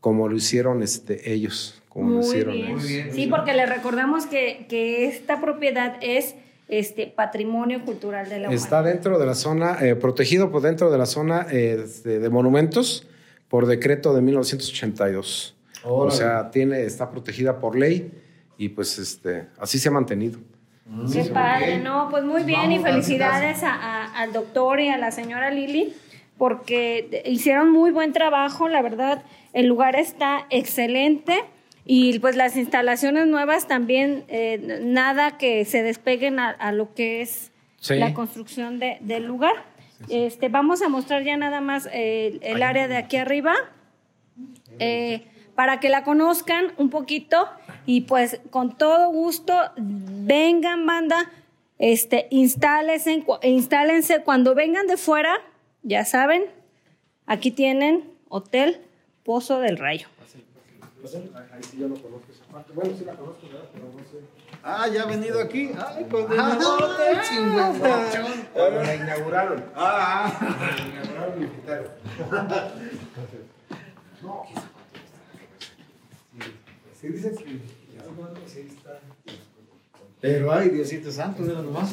como lo hicieron este, ellos, como lo hicieron bien. ellos. Muy bien. Sí, porque les recordamos que, que esta propiedad es este patrimonio cultural de la Está humanidad. dentro de la zona, eh, protegido por dentro de la zona eh, de, de monumentos por decreto de 1982. O sea, tiene, está protegida por ley y pues este, así se ha mantenido. Qué padre, no, pues muy bien y Vamos, felicidades a- a- al doctor y a la señora Lili porque hicieron muy buen trabajo, la verdad, el lugar está excelente y pues las instalaciones nuevas también, eh, nada que se despeguen a, a lo que es Sí. la construcción de- del lugar. Este, vamos a mostrar ya nada más eh, el área de aquí arriba. Eh, para que la conozcan un poquito y pues con todo gusto vengan banda, este, instálense, instálense. Cuando vengan de fuera, ya saben, aquí tienen Hotel Pozo del Rayo. Ah, ya ha venido aquí. Ay, con La inauguraron. Pero ay, Diosito Santo, mira nomás.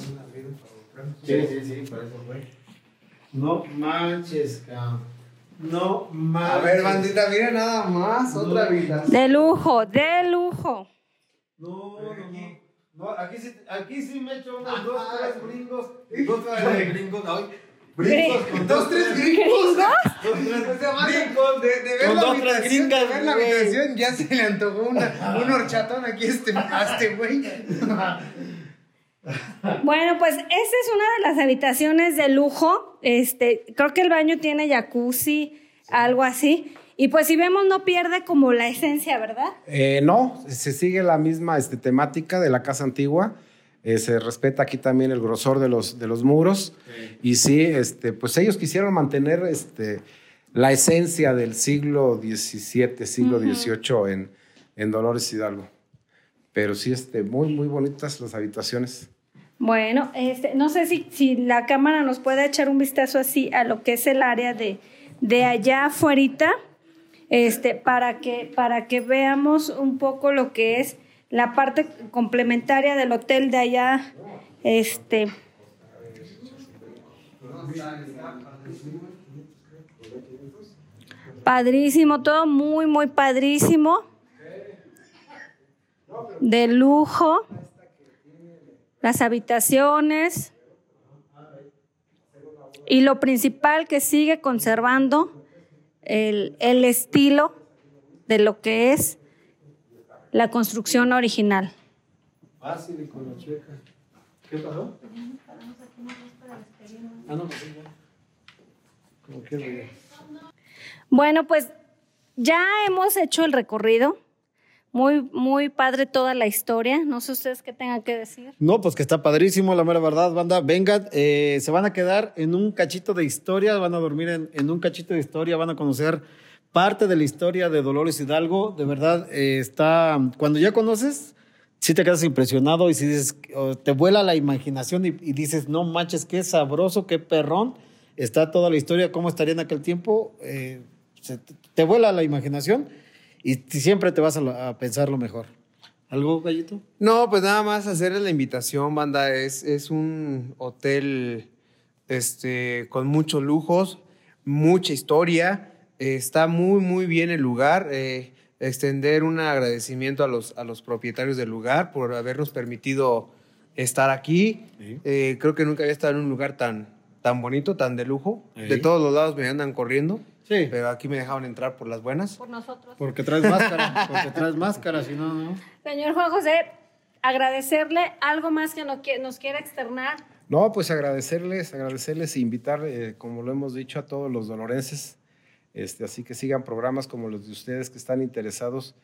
Sí, sí, sí, por eso fue. No manches, cabrón. No manches. A ver, bandita, mira nada más, otra habitación. De lujo, de lujo. No, no, no. No, aquí sí, aquí sí me echo unos dos, tres gringos. Dos, tres gringos. Ay, con Dos, tres gringos. Dos, tres O sea, banda, brincos. de, de ver Con la dos, tres gringas, de ver la habitación, ya se le antojó una, un horchatón aquí a este, a este güey. Bueno, pues esta es una de las habitaciones de lujo. Este, creo que el baño tiene jacuzzi, algo así. Y pues si vemos no pierde como la esencia, ¿verdad? Eh, no, se sigue la misma este, temática de la casa antigua. Eh, se respeta aquí también el grosor de los, de los muros. Y sí, este, pues ellos quisieron mantener este, la esencia del siglo XVII, siglo XVIII en, en Dolores Hidalgo. Pero sí, este, muy, muy bonitas las habitaciones. Bueno, este, no sé si, si la cámara nos puede echar un vistazo así a lo que es el área de, de allá afuera, este, para que, para que veamos un poco lo que es la parte complementaria del hotel de allá, este. Padrísimo, todo muy, muy padrísimo. De lujo las habitaciones y lo principal que sigue conservando el, el estilo de lo que es la construcción original. Fácil y con la chueca. ¿Qué pasó? Ah, no, pues. Como ya. Bueno, pues ya hemos hecho el recorrido. Muy, muy padre toda la historia. No sé ustedes qué tengan que decir. No, pues que está padrísimo, la mera verdad, banda. Vengan, eh, se van a quedar en un cachito de historia, van a dormir en, en un cachito de historia, van a conocer parte de la historia de Dolores Hidalgo. De verdad, eh, está. Cuando ya conoces, sí te quedas impresionado y si te vuela la imaginación y, dices, no manches, qué sabroso, qué perrón. Está toda la historia, cómo estaría en aquel tiempo. eh, te, vuela la imaginación y siempre te vas a, lo- a pensar lo mejor. ¿Algo, Gallito? No, pues nada más hacerles la invitación, banda. Es, es un hotel este, con muchos lujos, mucha historia. Eh, está muy, muy bien el lugar. eh, extender un agradecimiento a los, a los propietarios del lugar por habernos permitido estar aquí. Eh, creo que nunca había estado en un lugar tan, tan bonito, tan de lujo. Sí. De todos los lados me andan corriendo. Sí. Pero aquí me dejaron entrar por las buenas. Por nosotros. Porque traes máscara, porque traes máscara, si no, no. Señor Juan José, agradecerle algo más que nos quiera externar. No, pues agradecerles, agradecerles e invitar, eh, como lo hemos dicho, a todos los dolorenses. Este, así que sigan programas como los de ustedes que están interesados,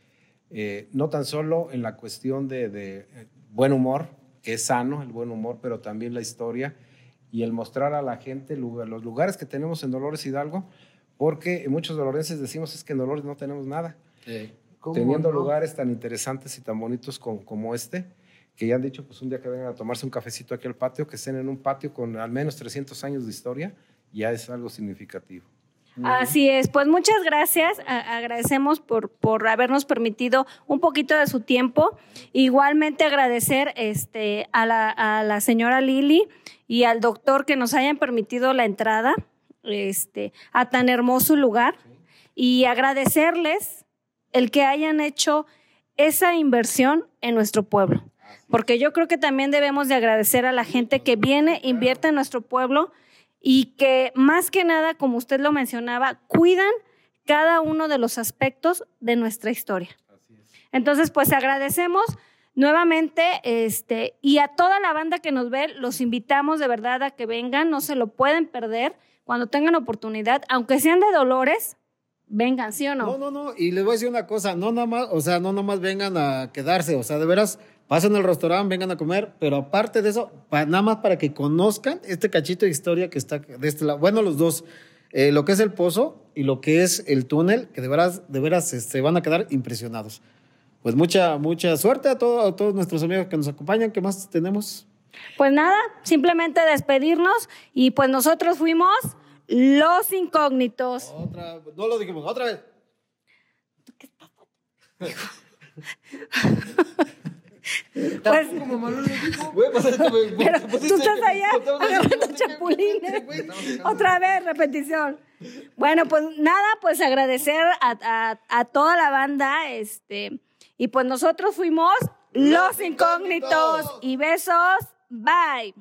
eh, no tan solo en la cuestión de, de, eh, buen humor, que es sano el buen humor, pero también la historia y el mostrar a la gente lugar- los lugares que tenemos en Dolores Hidalgo, porque muchos dolorenses decimos es que en Dolores no tenemos nada ¿Cómo teniendo no? lugares tan interesantes y tan bonitos como, como este, que ya han dicho, pues un día que vengan a tomarse un cafecito aquí al patio, que estén en un patio con al menos 300 años de historia, ya es algo significativo. Así es, pues muchas gracias, agradecemos por, por habernos permitido un poquito de su tiempo. Igualmente agradecer este, a, la, a la señora Lili y al doctor que nos hayan permitido la entrada este, a tan hermoso lugar y agradecerles el que hayan hecho esa inversión en nuestro pueblo. Porque yo creo que también debemos de agradecer a la gente que viene, invierte en nuestro pueblo y que más que nada, como usted lo mencionaba, cuidan cada uno de los aspectos de nuestra historia. Entonces, pues agradecemos nuevamente este, y a toda la banda que nos ve, los invitamos de verdad a que vengan, no se lo pueden perder cuando tengan oportunidad, aunque sean de Dolores, vengan, ¿sí o no? No, no, no. Y les voy a decir una cosa, no nada más, o sea, no nada más vengan a quedarse, o sea, de veras, pasen al restaurante, vengan a comer, pero aparte de eso, nada más para que conozcan este cachito de historia que está de este lado. Bueno, los dos, eh, lo que es el pozo y lo que es el túnel, que de veras, de veras, se van a quedar impresionados. Pues mucha, mucha suerte a, todo- a todos nuestros amigos que nos acompañan. ¿Qué más tenemos? Pues nada, simplemente despedirnos y pues nosotros fuimos los incógnitos. Otra, no lo dijimos, otra vez. Pues, pues, este, güey, pero tú estás allá agarrando chapulines. Otra vez, repetición. Bueno, pues nada, pues agradecer a, a- a toda la banda, este, y pues nosotros fuimos los incógnitos y besos, bye.